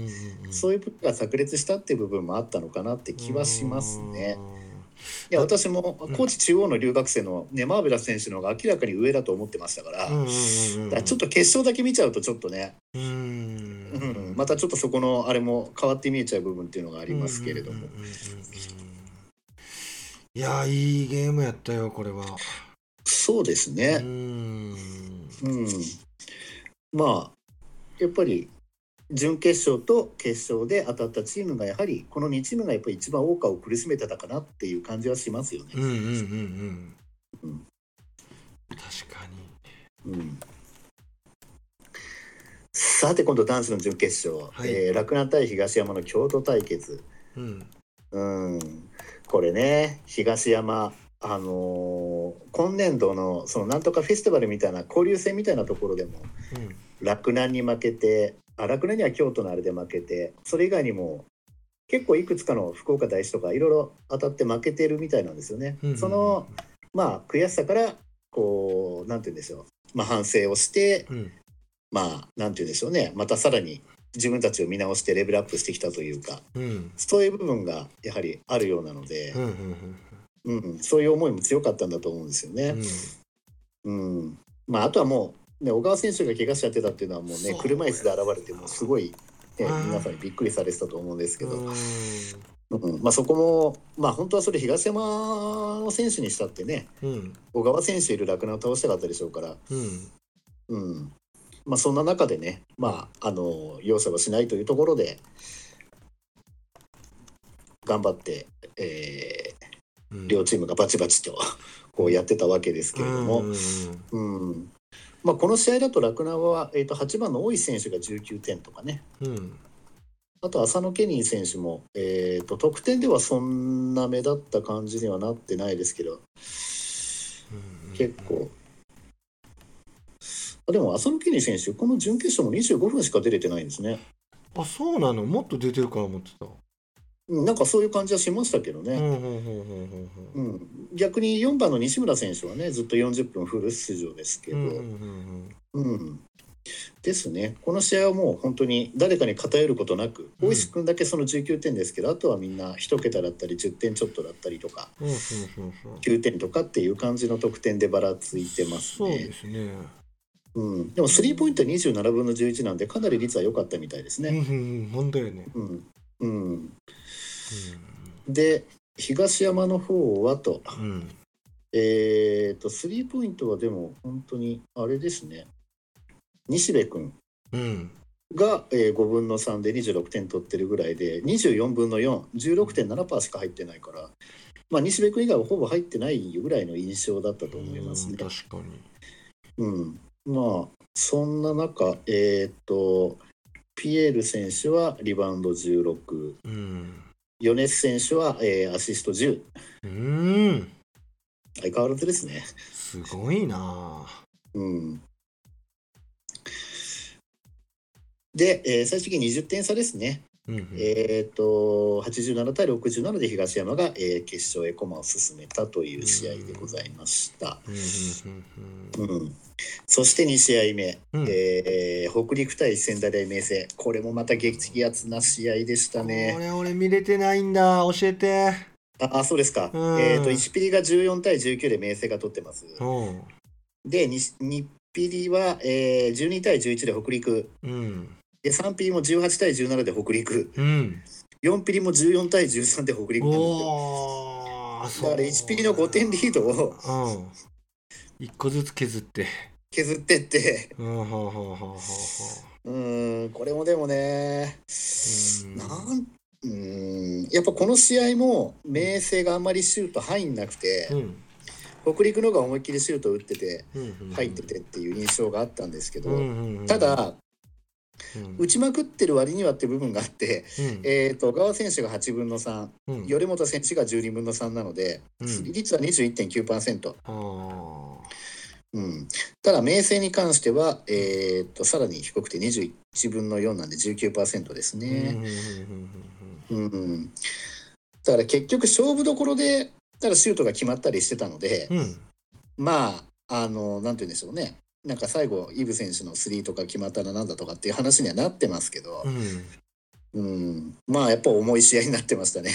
そういう部分が炸裂したっていう部分もあったのかなって気はしますね。いや私も高知中央の留学生のねマーベラス選手の方が明らかに上だと思ってましたから,、からちょっと決勝だけ見ちゃうとちょっとね。うん、またちょっとそこのあれも変わって見えちゃう部分っていうのがありますけれども。いやいいゲームやったよこれは。そうですね。うん、まあやっぱり準決勝と決勝で当たったチームがやはりこの2チームがやっぱり一番大川を苦しめてたかなっていう感じはしますよね。うんうんうんうん。うん、確かに。うん。さて今度ダンスの準決勝、はい、えー、洛南対東山の京都対決。うん。うん。これね東山あのー、今年度のそのなんとかフェスティバルみたいな交流戦みたいなところでも、洛、うん、南に負けて荒倉には京都のあれで負けてそれ以外にも結構いくつかの福岡大師とかいろいろ当たって負けてるみたいなんですよね。うんうん、そのまあ悔しさからこうなんて言うんでしょう、まあ、反省をして、うん、まあなんて言うんでしょうね。またさらに自分たちを見直してレベルアップしてきたというか、うん、そういう部分がやはりあるようなので、うんうんうん、そういう思いも強かったんだと思うんですよね。うん。まあ、あとはもうね、小川選手が怪我しちゃってたっていうのはもうね車椅子で現れてもすごい、ね、皆さんにびっくりされてたと思うんですけど、うん。まあ、そこも、まあ、本当はそれ東山の選手にしたってね、うん、小川選手いる洛南を倒したかったでしょうから、うん、うん、まあ、そんな中でね、まあ、あの容赦はしないというところで頑張って、えー、両チームがバチバチとこうやってたわけですけれども、うん、うんまあ、この試合だと洛南は、えー、と8番の大石選手が19点とかね、うん、あと浅野ケニー選手も、えー、と得点ではそんな目立った感じにはなってないですけど、結構。あでも浅野ケニー選手、この準決勝も25分しか出れてないんですね。あそうなの？もっと出てるから思ってた。なんかそういう感じはしましたけどね。逆に4番の西村選手はねずっと40分フル出場ですけど、うんですね。この試合はもう本当に誰かに偏ることなく、うん、大石君だけその19点ですけどあとはみんな1桁だったり10点ちょっとだったりとか、う9点とかっていう感じの得点でばらついてますね。そうですねうん、でもスリーポイント27分の11なんでかなり率は良かったみたいですね。うん、本当よね。うん、うん、で東山の方はと、うん、えっ、とスリーポイントはでも本当にあれですね。西部君。が、えー、5分の3で26点取ってるぐらいで24分の416.7%しか入ってないから、まあ、西部君以外はほぼ入ってないぐらいの印象だったと思いますね。確かに、うん、まあそんな中えっ、とピエール選手はリバウンド16、うん、ヨネス選手は、えー、アシスト10。うん相変わらずですね。すごいなうん。で、えー、最終的に20点差ですね。うんうん、えっ、ー、と87対67で東山が、えー、決勝へ駒を進めたという試合でございました。うん、そして2試合目、うん、えー、北陸対仙台大明星これもまた激アツな試合でしたね。これ俺見れてないんだ教えて。あそうですか。うん、えっ、と1ピリが14対19で明星が取ってます。で 2, 2ピリは、えー、12対11で北陸。うんで3ピリも18対17で北陸、うん、4ピリも14対13で北陸だから1ピリの5点リードを、うん、1個ずつ削って。削ってって。うんこれもでもねなんうんやっぱこの試合も明星があんまりシュート入んなくて、うん、北陸のが思いっきりシュート打ってて入っててっていう印象があったんですけど、ただ打ちまくってる割にはっていう部分があって、うん、えーと、小川選手が8分の3、うん、頼本選手が12分の3なので、うん、率は21.9%。うん、ただ明星に関しては、えーと、さらに低くて21分の4なんで19%ですね。うん、だから結局勝負どころでただシュートが決まったりしてたので、うん、まああのなんて言うんでしょうねなんか最後イブ選手のスリーとか決まったらなんだとかっていう話にはなってますけど、うん、うん、まあやっぱ重い試合になってましたね。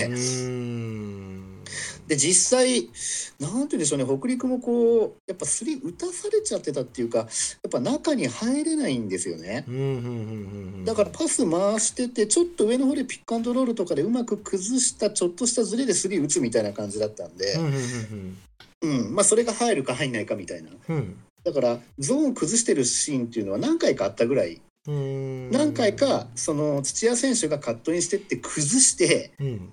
で実際なんて言うんでしょうね。北陸もこうやっぱスリー打たされちゃってたっていうかやっぱ中に入れないんですよね。だからパス回しててちょっと上の方でピックアンドロールとかでうまく崩したちょっとしたズレでスリー打つみたいな感じだったんで、うん。まあ、それが入るか入んないかみたいな。うんだからゾーンを崩してるシーンっていうのは何回かあったぐらい。何回かその土屋選手がカットインしてって崩して、うん、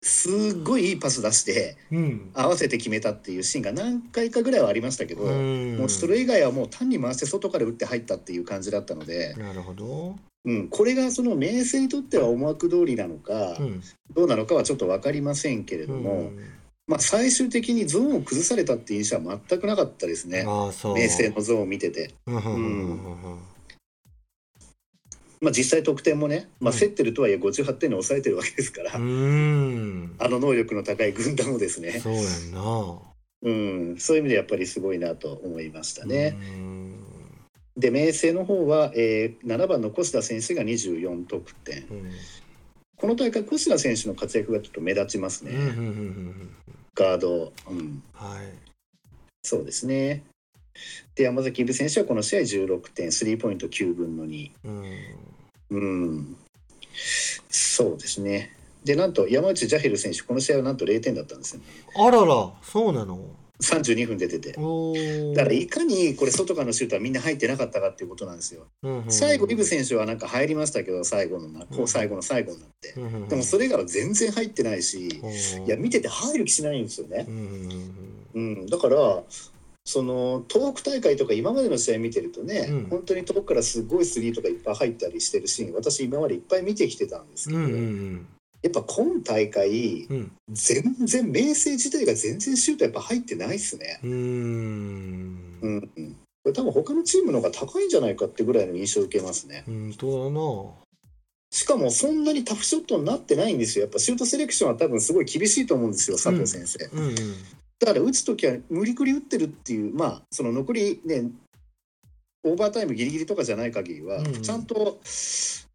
すっごいいいパス出して、うん、合わせて決めたっていうシーンが何回かぐらいはありましたけどもうそれ以外はもう単に回して外から打って入ったっていう感じだったので。なるほど。うん、これがその明星にとっては思惑通りなのか、うん、どうなのかはちょっと分かりませんけれども、まあ、最終的にゾーンを崩されたっていう印象は全くなかったですね。明星のゾーンを見てて。まあ、実際得点もね、まあ、競ってるとはいえ58点に抑えてるわけですから、うん、あの能力の高い軍団をですね。そうやんな、うん、そういう意味でやっぱりすごいなと思いましたね。で明星の方は、えー、7番の越田選手が24得点、うん、この大会越田選手の活躍がちょっと目立ちますね。ガード、うん、はい、そうですね。で山崎部選手はこの試合16点スリーポイント9分の2。うん、うん、そうですね。でなんと山内ジャヘル選手この試合はなんと0点だったんですよ、ね。あららそうなの？32分出てて。だからいかにこれ外からのシュートはみんな入ってなかったかっていうことなんですよ、うんうん、最後リブ選手はなんか入りましたけど最後のこう最後の最後になって、うんうん、でもそれ以外は全然入ってないし、いや見てて入る気しないんですよね、うん、うん、だからその東北大会とか今までの試合見てるとね、うん、本当に遠くからすごいスリーとかいっぱい入ったりしてるシーン私今までいっぱい見てきてたんですけど、うんうんうんやっぱ今大会、うん、全然明星自体が全然シュートやっぱ入ってないっすね。うんうんこれ多分他のチームの方が高いんじゃないかってぐらいの印象を受けますね。本当だなしかもそんなにタフショットになってないんですよ。やっぱシュートセレクションは多分すごい厳しいと思うんですよ、佐藤先生。うんうんうん、だから打つ時は無理くり打ってるっていう、まあ、その残りね、オーバータイムギリギリとかじゃない限りは、ちゃんと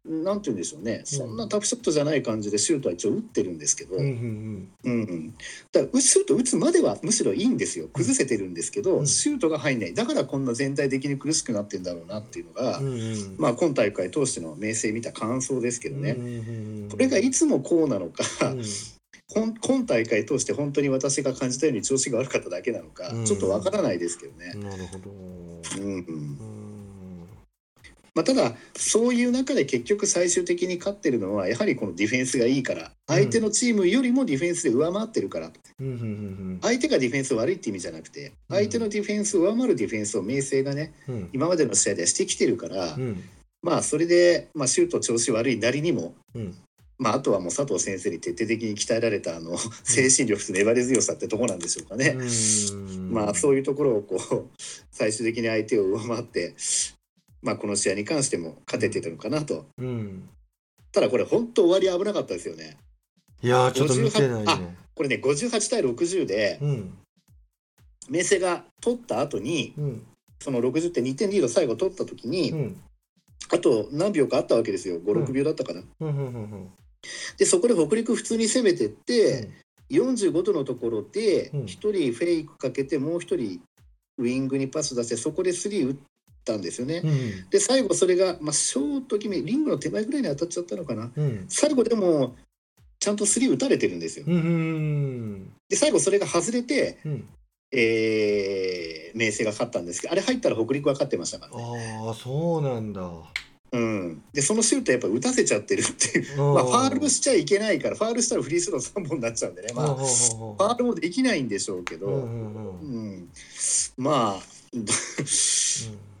なんて言うんでしょうね、そんなタフショットじゃない感じでシュートは一応打ってるんですけど、うんうんうん、だからシュート打つまではむしろいいんですよ。崩せてるんですけど、うん、シュートが入んない。だからこんな全体的に苦しくなってんだろうなっていうのが、うんうん、まあ、今大会通しての明星見た感想ですけどね、これがいつもこうなのか、今今大会通して本当に私が感じたように調子が悪かっただけなのか、ちょっとわからないですけどね。なるほど、うんうんまあ、ただそういう中で結局最終的に勝ってるのはやはりこのディフェンスがいいから相手のチームよりもディフェンスで上回ってるから、うん、相手がディフェンス悪いって意味じゃなくて相手のディフェンスを上回るディフェンスを明星がね、うん、今までの試合ではしてきてるから、うん、まあそれで、まあ、シュート調子悪いなりにも、うん。まあ、あとはもう佐藤先生に徹底的に鍛えられたあの精神力と粘り強さってとこなんでしょうかね。まあそういうところをこう最終的に相手を上回って、まあ、この試合に関しても勝ててたのかなと。うん。ただこれ本当終わり危なかったですよね。いやーちょっと見てない58ねこれね58対60でうん。明生が取った後にうん。その60点2点リード最後取った時に、うん。あと何秒かあったわけですよ。うん。56秒だったかな。うんうんうんでそこで北陸普通に攻めてって、45度のところでうん。1人フェイクかけてもう1人ウイングにパス出してそこでスリー打ったんですよね。うんで最後それが、まあ、ショート決めリングの手前ぐらいに当たっちゃったのかな。うん。最後でもちゃんとスリー打たれてるんですよ。で最後それが外れて、うん。えー、明生が勝ったんですけどあれ入ったら北陸は勝ってましたからね。ああそうなんだ。うん、でそのシュートやっぱ打たせちゃってるっていう、まあ、ファールしちゃいけないからファールしたらフリースロー3本になっちゃうんでね、まあ、ファールもできないんでしょうけど、うんうんうんうん、[laughs]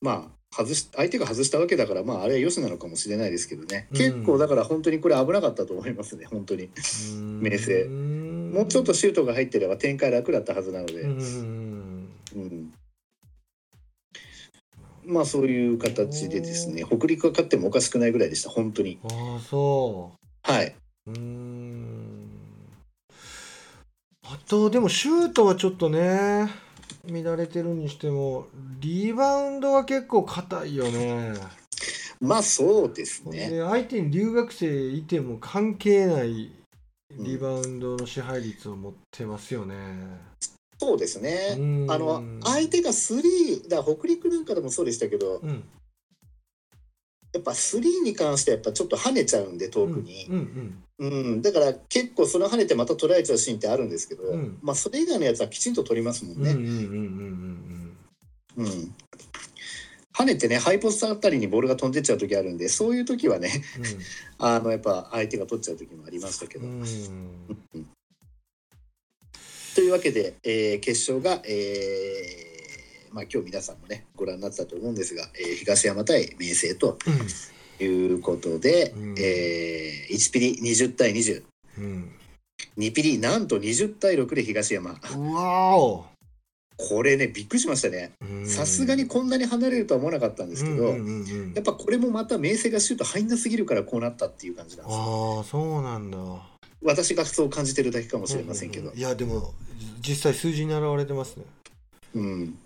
まあまあ外し相手が外したわけだからまああれはよしなのかもしれないですけどね、うん。結構だから本当にこれ危なかったと思いますね本当に。うん。明生もうちょっとシュートが入ってれば展開楽だったはずなので、うんまあそういう形でですね北陸が勝ってもおかしくないぐらいでした本当に。ああそはい。うん。あとでもシュートはちょっとね乱れてるにしてもリバウンドは結構硬いよね。まあそうですね。で相手に留学生いても関係ないリバウンドの支配率を持ってますよね。そうですね。うん。あの相手がスリーだから北陸なんかでもそうでしたけどうん。やっぱスリーに関してはやっぱちょっと跳ねちゃうんで遠くに、うんうんうんだから結構その跳ねてまた捉えちゃうシーンってあるんですけど、うん。まあそれ以外のやつはきちんと取りますもんね。うんうんうんうんうんうん。跳ねてねハイポストあたりにボールが飛んでっちゃう時あるんでそういう時はね [laughs] あのやっぱ相手が取っちゃう時もありましたけど。うん。うん。というわけで、えー決勝が、えーまあ、今日皆さんもねご覧になってたと思うんですが、えー東山対明星ということで、うん。えー1ピリ20対202うん。ピリなんと20対6で東山。うわお。これねびっくりしましたね。さすがにこんなに離れるとは思わなかったんですけど、うんうんうんうん。やっぱこれもまた明星がシュート入んなすぎるからこうなったっていう感じなんですよ。ああそうなんだ。私がそう感じてるだけかもしれませんけど。うういやでも実際数字に表れてますね。うん。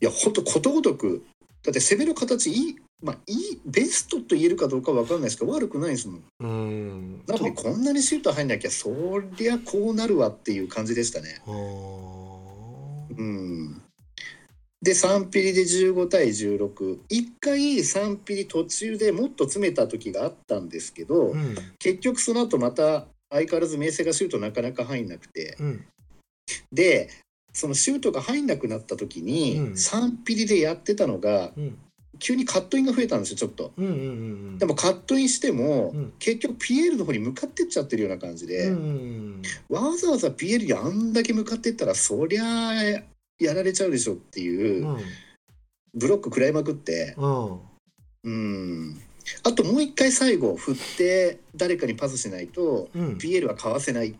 いや本当ことごとくだって攻めの形いいまあいいベストと言えるかどうかは分かんないですけど悪くないですもん。うん。なのでこんなにシュート入んなきゃそりゃこうなるわっていう感じでしたね。うん。で3ピリで15対161回3ピリ途中でもっと詰めた時があったんですけど、うん。結局その後また相変わらず明生がシュートなかなか入んなくて。うん。でそのシュートが入んなくなった時に、うん。3ピリでやってたのがうん急にカットインが増えたんですよちょっと。うんうんうんでもカットインしても、うん。結局ピエールの方に向かってっちゃってるような感じで、うんうんわざわざピエールにあんだけ向かってったらそりゃあやられちゃうでしょっていう、うんブロック食らいまくって。うん。うん。あともう一回最後振って誰かにパスしないとうん。ピエールはかわせない。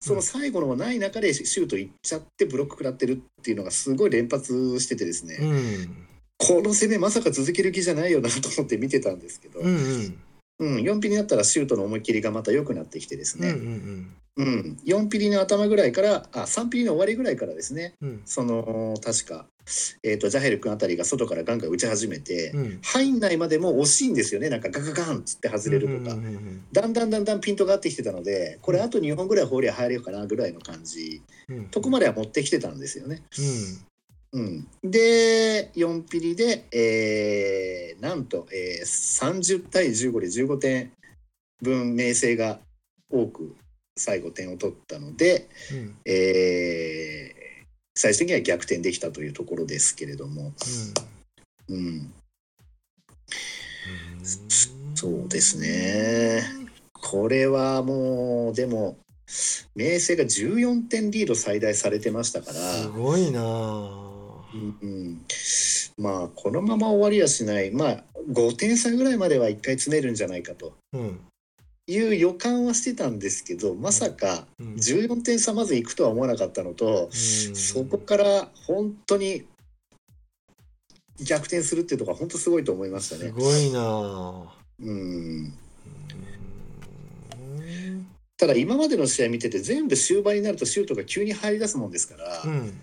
その最後のない中でシュートいっちゃってブロック食らってるっていうのがすごい連発しててですね、うんこの攻めまさか続ける気じゃないよなと思って見てたんですけど、うんうん。うん、4ピリになったらシュートの思い切りがまた良くなってきてですうんうね、ん。うん。4ピリの頭ぐらいからあ3ピリの終わりぐらいからですね。うん。その確か、えー、とジャヘル君あたりが外からガンガン打ち始めて、うん。入んないまでも惜しいんですよね。なんかガガガンっつって外れるとか、うんうんだんだんだんだんピントが合ってきてたのでこれあと2本ぐらい放りゃ入れるかなぐらいの感じ。うん。とこまでは持ってきてたんですよね。うん。うん、で4ピリで、えーなんと、えー30対15で15点分明星が多く最後点を取ったので、うん。えー最終的には逆転できたというところですけれども、うん、そうですね。これはもうでも明星が14点リード最大されてましたから。すごいなあうん。うんまあこのまま終わりはしない。まあ5点差ぐらいまでは1回詰めるんじゃないかと。うんいう予感はしてたんですけどまさかうん。14点差まず行くとは思わなかったのとそこから本当に逆転するっていうところは本当すごいと思いましたね。すごいなうん。ただ今までの試合見てて全部終盤になるとシュートが急に入り出すもんですから、うん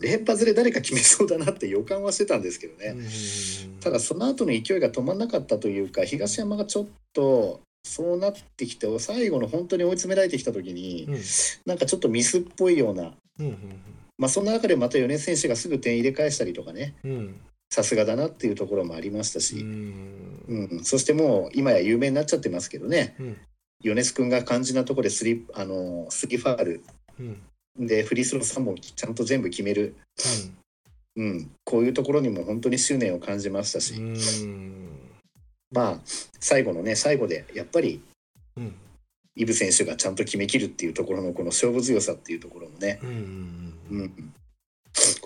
連発で誰か決めそうだなって予感はしてたんですけどね、うん。ただその後の勢いが止まんなかったというか東山がちょっとそうなってきて最後の本当に追い詰められてきた時に、うん。なんかちょっとミスっぽいような、うんまあ、そんな中でまた米津選手がすぐ点入れ返したりとかねうん。さすがだなっていうところもありましたうし、ん。うん。そしてもう今や有名になっちゃってますけどねうん。米津君が肝心なところでスリーあのスリーファールうんでフリースロー3本ちゃんと全部決める、うん、こういうところにも本当に執念を感じましたし、うん。まあ最後のね最後でやっぱりうん。イブ選手がちゃんと決めきるっていうところのこの勝負強さっていうところもね、うんうん、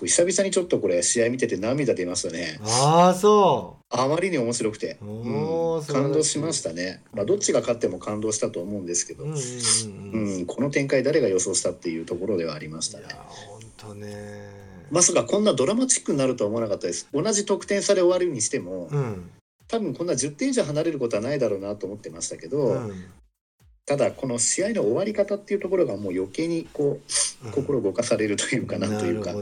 久々にちょっとこれ試合見てて涙出ましたね。ああそあまりに面白くて、おうん、感動しましたね、まあ、どっちが勝っても感動したと思うんですけど、ううんこの展開誰が予想したっていうところではありましたね。いや本当ね。まさかこんなドラマチックになるとは思わなかったです。同じ得点差で終わるにしても、うん。多分こんな10点以上離れることはないだろうなと思ってましたけど、うんただこの試合の終わり方っていうところがもう余計にこう心動かされるというかなんというか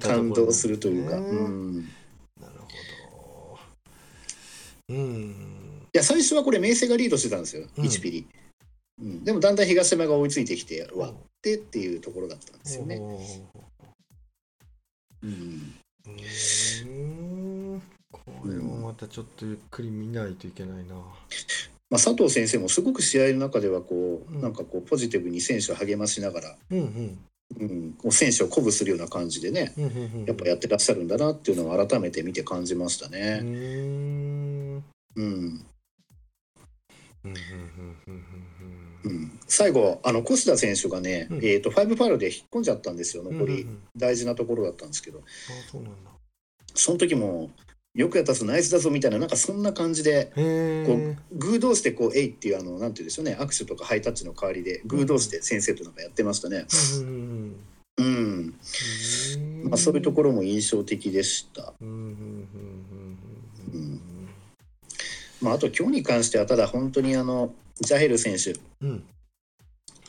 感動するというか、ね。うん、いなるほど。うん。や最初はこれ明星がリードしてたんですよ、うん。1ピリ、うん、でもだんだん東山が追いついてきて終わってっていうところだったんですよね、うん、うーん。これもまたちょっとゆっくり見ないといけないな。[laughs] まあ、佐藤先生もすごく試合の中ではこう、うんなんかこうポジティブに選手を励ましながら、うんうんうん、こう選手を鼓舞するような感じでねうんうんうん。やっぱやってらっしゃるんだなっていうのを改めて見て感じましたうーね。ん。うんうんうんうんうんうん、最後あの越田選手がね、うんえー、と5ファウルで引っ込んじゃったんですようん。残り、うんうんうん大事なところだったんですけどあそうなんだ。その時もよくやったぞナイスだぞみたいななんかそんな感じでへこえ。うグー同士でこう「えい」っていうあのなんていうんでしょうね握手とかハイタッチの代わりでグー同士で先生となんかやってましたね。うんうん。まあ、そういうところも印象的でした。まあ、あと今日に関してはただ本当にあのジャヘル選手うん。うん。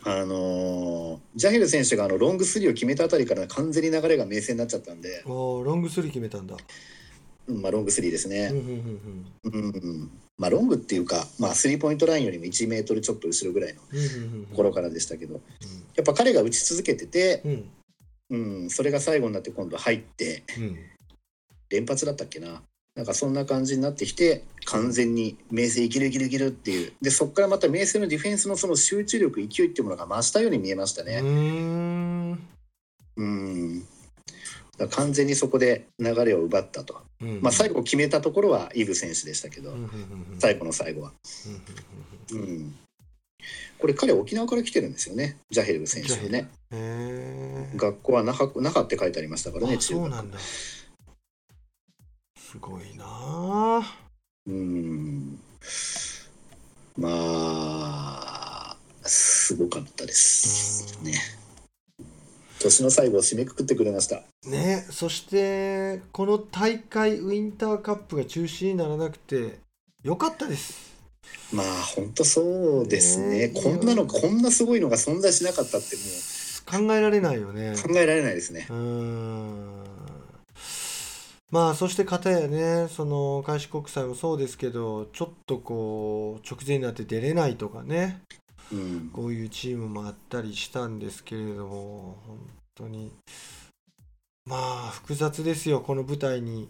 あのージャヘル選手があのロングスリーを決めたあたりから完全に流れが明星になっちゃったんで、ロングスリー決めたんだ。うんまあ、ロングスリーですうんね。うんまあ、ロングっていうか、まあ、スリーポイントラインよりも1メートルちょっと後ろぐらいの。ところからでしたけど、やっぱ彼が打ち続けてて、うん。うん、それが最後になって今度入って、うん連発だったっけな。なんかそんな感じになってきて完全に明星いけるいけるいけるっていう。でそこからまた明星のディフェンスのその集中力勢いっていうものが増したように見えましたね。うーん完全にそこで流れを奪ったと、うんまあ、最後決めたところはイブ選手でしたけど、うん最後の最後は、うんこれ彼沖縄から来てるんですよね。ジャヘル選手はね。学校は那覇那覇って書いてありましたからねあ中学。すごいな。あうん。まあすごかったですね年の最後を締めくくってくれました。ねそしてこの大会ウィンターカップが中止にならなくてよかったです。まあ本当そうですね。ねこんなのこんなすごいのが存在しなかったっても考えられないよね。う考えられないですね。うーん。まあそして片やねその開志国際もそうですけどちょっとこう直前になって出れないとかねうん。こういうチームもあったりしたんですけれども本当に。まあ複雑ですよこの舞台に。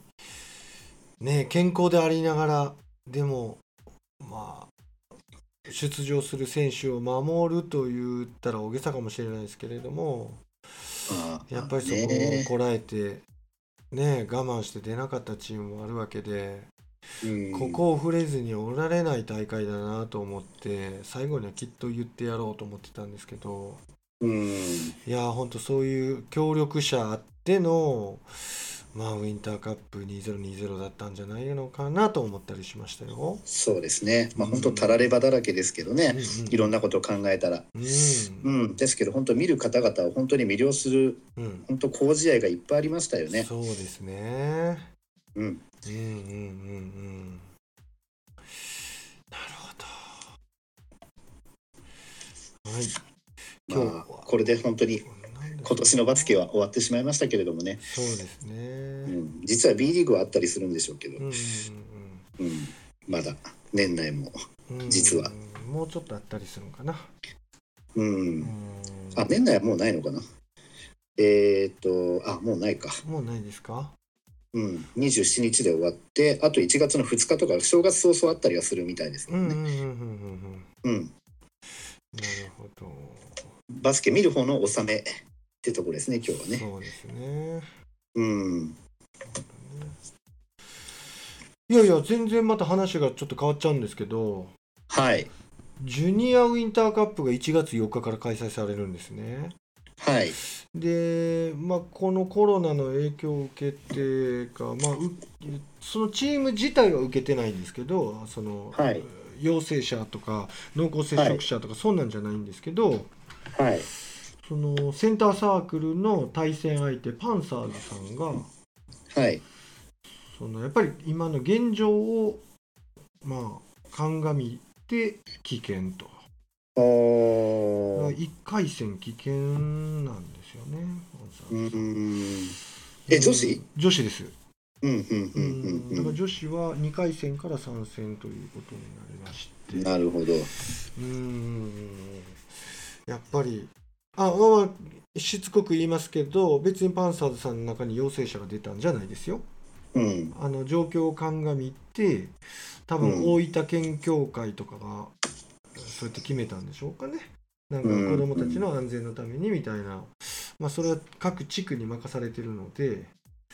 ね健康でありながらでもまあ出場する選手を守ると言ったら大げさかもしれないですけれどもまあやっぱりそこねをこらえてね我慢して出なかったチームもあるわけで。うんここを触れずにおられない大会だなと思って最後にはきっと言ってやろうと思ってたんですけどうんいやーほんとそういう協力者あってのまあウィンターカップ2020だったんじゃないのかなと思ったりしましたよ。そうですね。まあ本当たらればだらけですけどね、うんうん、いろんなことを考えたら。うん、うん、ですけど本当見る方々を本当に魅了する、うん、本当好試合がいっぱいありましたよね。そうですね。うん。うんうんうんうん。なるほど。はい。今日、まあ、これで本当に今年のバスケは終わってしまいましたけれどもね。そうですね。うん、実は B リーグはあったりするんでしょうけど、うん、うん、まだ年内も実は、もうちょっとあったりするのかな。うん。あ年内はもうないのかな。えっ、とあもうないか。もうないですか？うん、27日で終わってあと1月の2日とか正月早々あったりはするみたいですけどね。うん。なるほど。バスケ見る方の納めってとこですね今日はね。そうですね。うん。いやいや全然また話がちょっと変わっちゃうんですけど。はい。ジュニアウィンターカップが1月4日から開催されるんですね。はい。で、まあ、このコロナの影響を受けてか、まあ、そのチーム自体は受けてないんですけど、その、はい、陽性者とか濃厚接触者とか、そんなんじゃないんですけど、はい。そのセンターサークルの対戦相手パンサーズさんが、はい、そのやっぱり今の現状をまあ鑑みて危険と。1回戦危険なんですよね。うんえ女子？女子です。うんうんうんうん、だから女子は2回戦から参戦ということになりまして。なるほど。うんやっぱりあまあしつこく言いますけど別にパンサーズさんの中に陽性者が出たんじゃないですよ。うん、あの状況を鑑みて多分大分県協会とかがそうやって決めたんでしょうかね。なんか子どもたちの安全のためにみたいな、まあ、それは各地区に任されてるので、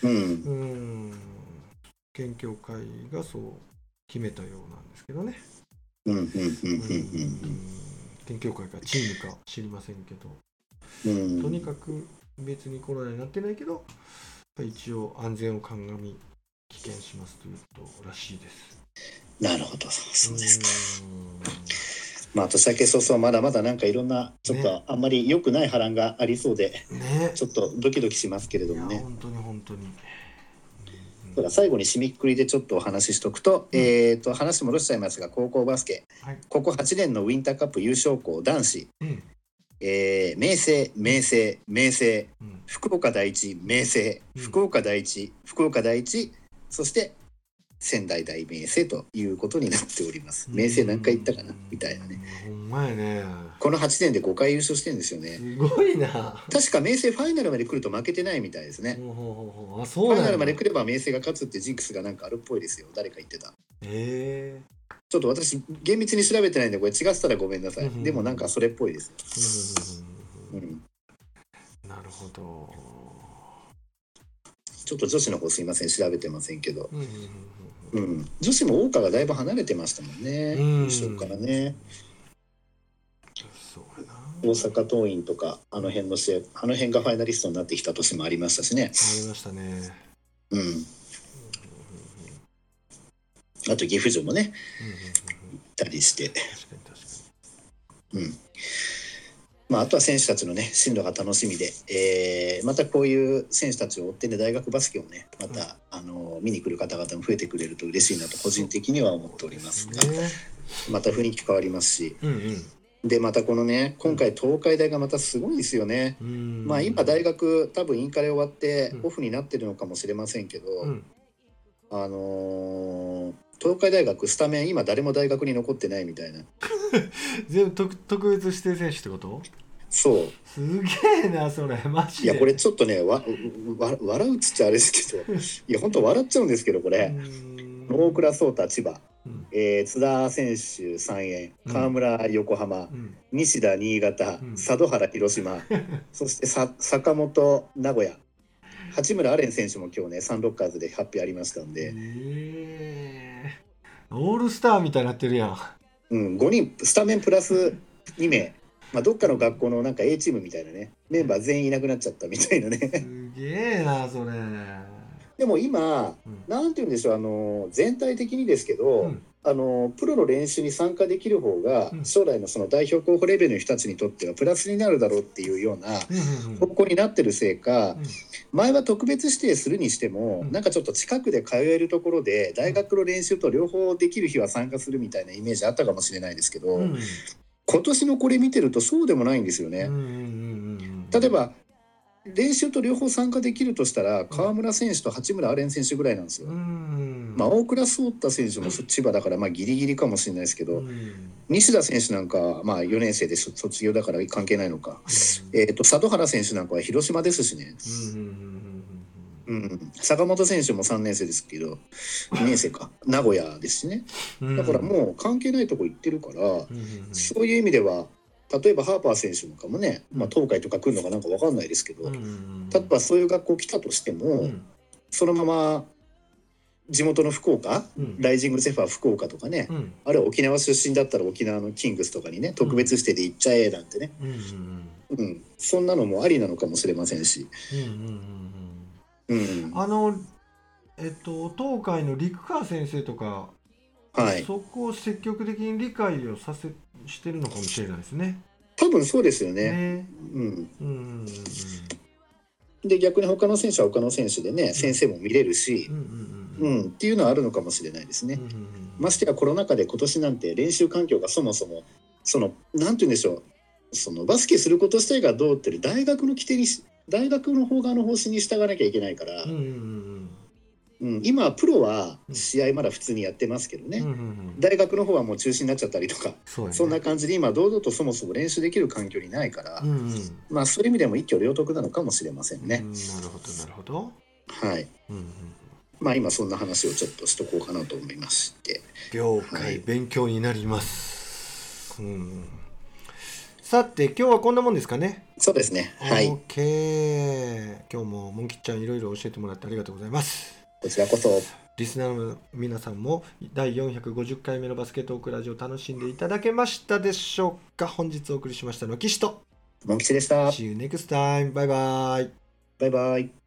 うん、県協会がそう決めたようなんですけどね。県協会かチームか知りませんけど。とにかく別にコロナになってないけど一応安全を鑑み危険しますということらしいです。なるほどそうですか。まあ年明け早々まだまだなんかいろんなちょっとあんまり良くない波乱がありそうで、ね、ちょっとドキドキしますけれどもね。本当に本当に。最後に締めくくりでちょっとお話ししとくと、うん、えっ、と話戻しちゃいますが高校バスケ、はい、ここ8年のウィンターカップ優勝校男子、うん、えー、明星、明星、明星、うん、福岡第一、明星、福岡第一、福岡第一、そして仙台大明星ということになっております。明星何回行ったかな？みたいなね。ほんまやね。この8年で5回優勝してるんですよね。すごいな。確か明星ファイナルまで来ると負けてないみたいですね。あそうファイナルまで来れば明星が勝つってジンクスがなんかあるっぽいですよ。誰か言ってた。へえ。ちょっと私厳密に調べてないんでこれ違ってたらごめんなさい、でもなんかそれっぽいです、うん、なるほどちょっと女子の方すいません調べてませんけど、うん、女子も桜花がだいぶ離れてましたもんね、優勝からね。大阪桐蔭とかあの辺の試合あの辺がファイナリストになってきた年もありましたしね。ありましたね。うん。あと岐阜城もね、行ったりして。うんまあ、あとは選手たちのね進路が楽しみで、えー、またこういう選手たちを追ってね大学バスケをねまた、あの見に来る方々も増えてくれると嬉しいなと個人的には思っております。が、また雰囲気変わりますし。うんうん。でまたこのね今回東海大がまたすごいですよね。まあ今大学多分インカレ終わってオフになってるのかもしれませんけど、うん、あのー、東海大学スタメン今誰も大学に残ってないみたいな。[laughs] 全部特特別指定選手ってこと？そう。すげえなそれマジで。いやこれちょっとねわわ笑うっつっちゃあれですけど。[laughs] いや本当笑っちゃうんですけどこれ。大倉颯太千葉、うん、えー、津田選手三円川村横浜、うん、西田新潟、うん、佐渡原広島。[laughs] そしてさ坂本名古屋八村アレン選手も今日ねサンロッカーズで発表ありましたんで、えー、オールスターみたいになってるやん。うん5人スタメンプラス2名。まあどっかの学校のなんか A チームみたいなね。メンバー全員いなくなっちゃったみたいなね。すげえなそれ。でも今、うん、なんて言うんでしょうあの全体的にですけど、うん、あのプロの練習に参加できる方が、将来のその代表候補レベルの人たちにとってはプラスになるだろうっていうような方向になってるせいか、前は特別指定するにしても、なんかちょっと近くで通えるところで大学の練習と両方できる日は参加するみたいなイメージあったかもしれないですけど、今年のこれ見てるとそうでもないんですよね。例えば練習と両方参加できるとしたら川村選手と八村阿蓮選手ぐらいなんですよ。まあ、大倉颯太選手も千葉だからまあギリギリかもしれないですけど西田選手なんかまあ4年生で卒業だから関係ないのか、えー、と里原選手なんかは広島ですしね。うん、坂本選手も3年生ですけど2年生か。名古屋ですしね。だからもう関係ないとこ行ってるから、そういう意味では例えばハーパー選手なんかもね、まあ、東海とか来るのかなんか分かんないですけど、例えばそういう学校来たとしても、そのまま地元の福岡、ライジングゼファー福岡とかね、あるいは沖縄出身だったら沖縄のキングスとかにね特別指定で行っちゃえなんてね、うんそんなのもありなのかもしれませんし。あのえっと東海の陸川先生とかはい、そこを積極的に理解をさせしてるのかもしれないですね。多分そうですよね。ねうん。うん、で逆に他の選手は他の選手でね、先生も見れるし、うん、うん、っていうのはあるのかもしれないですね。ましてやコロナ禍で今年なんて練習環境がそもそもそのなんて言うんでしょうそのバスケすること自体がどうってる大学の規定に大学の方側の方針に従わなきゃいけないから、うんうんうんうん、今プロは試合まだ普通にやってますけどね、うんうんうん、大学の方はもう中止になっちゃったりとかそ、ね,、んな感じで今堂々とそもそも練習できる環境にないから、うんうん、まあそういう意味でも一挙両得なのかもしれませんね。うん、なるほどなるほど。はい。うんうん、まあ今そんな話をちょっとしとこうかなと思いまして。了解、はい、勉強になります。うん。さて今日はこんなもんですかね。そうですね。はい。OK。今日もモンキッちゃんいろいろ教えてもらってありがとうございます。こちらこそ。リスナーの皆さんも第450回目のバスケットオークラジオ楽しんでいただけましたでしょうか？本日お送りしましたのは岸とモン吉でした。See you next time. バイバイ。バイバイ。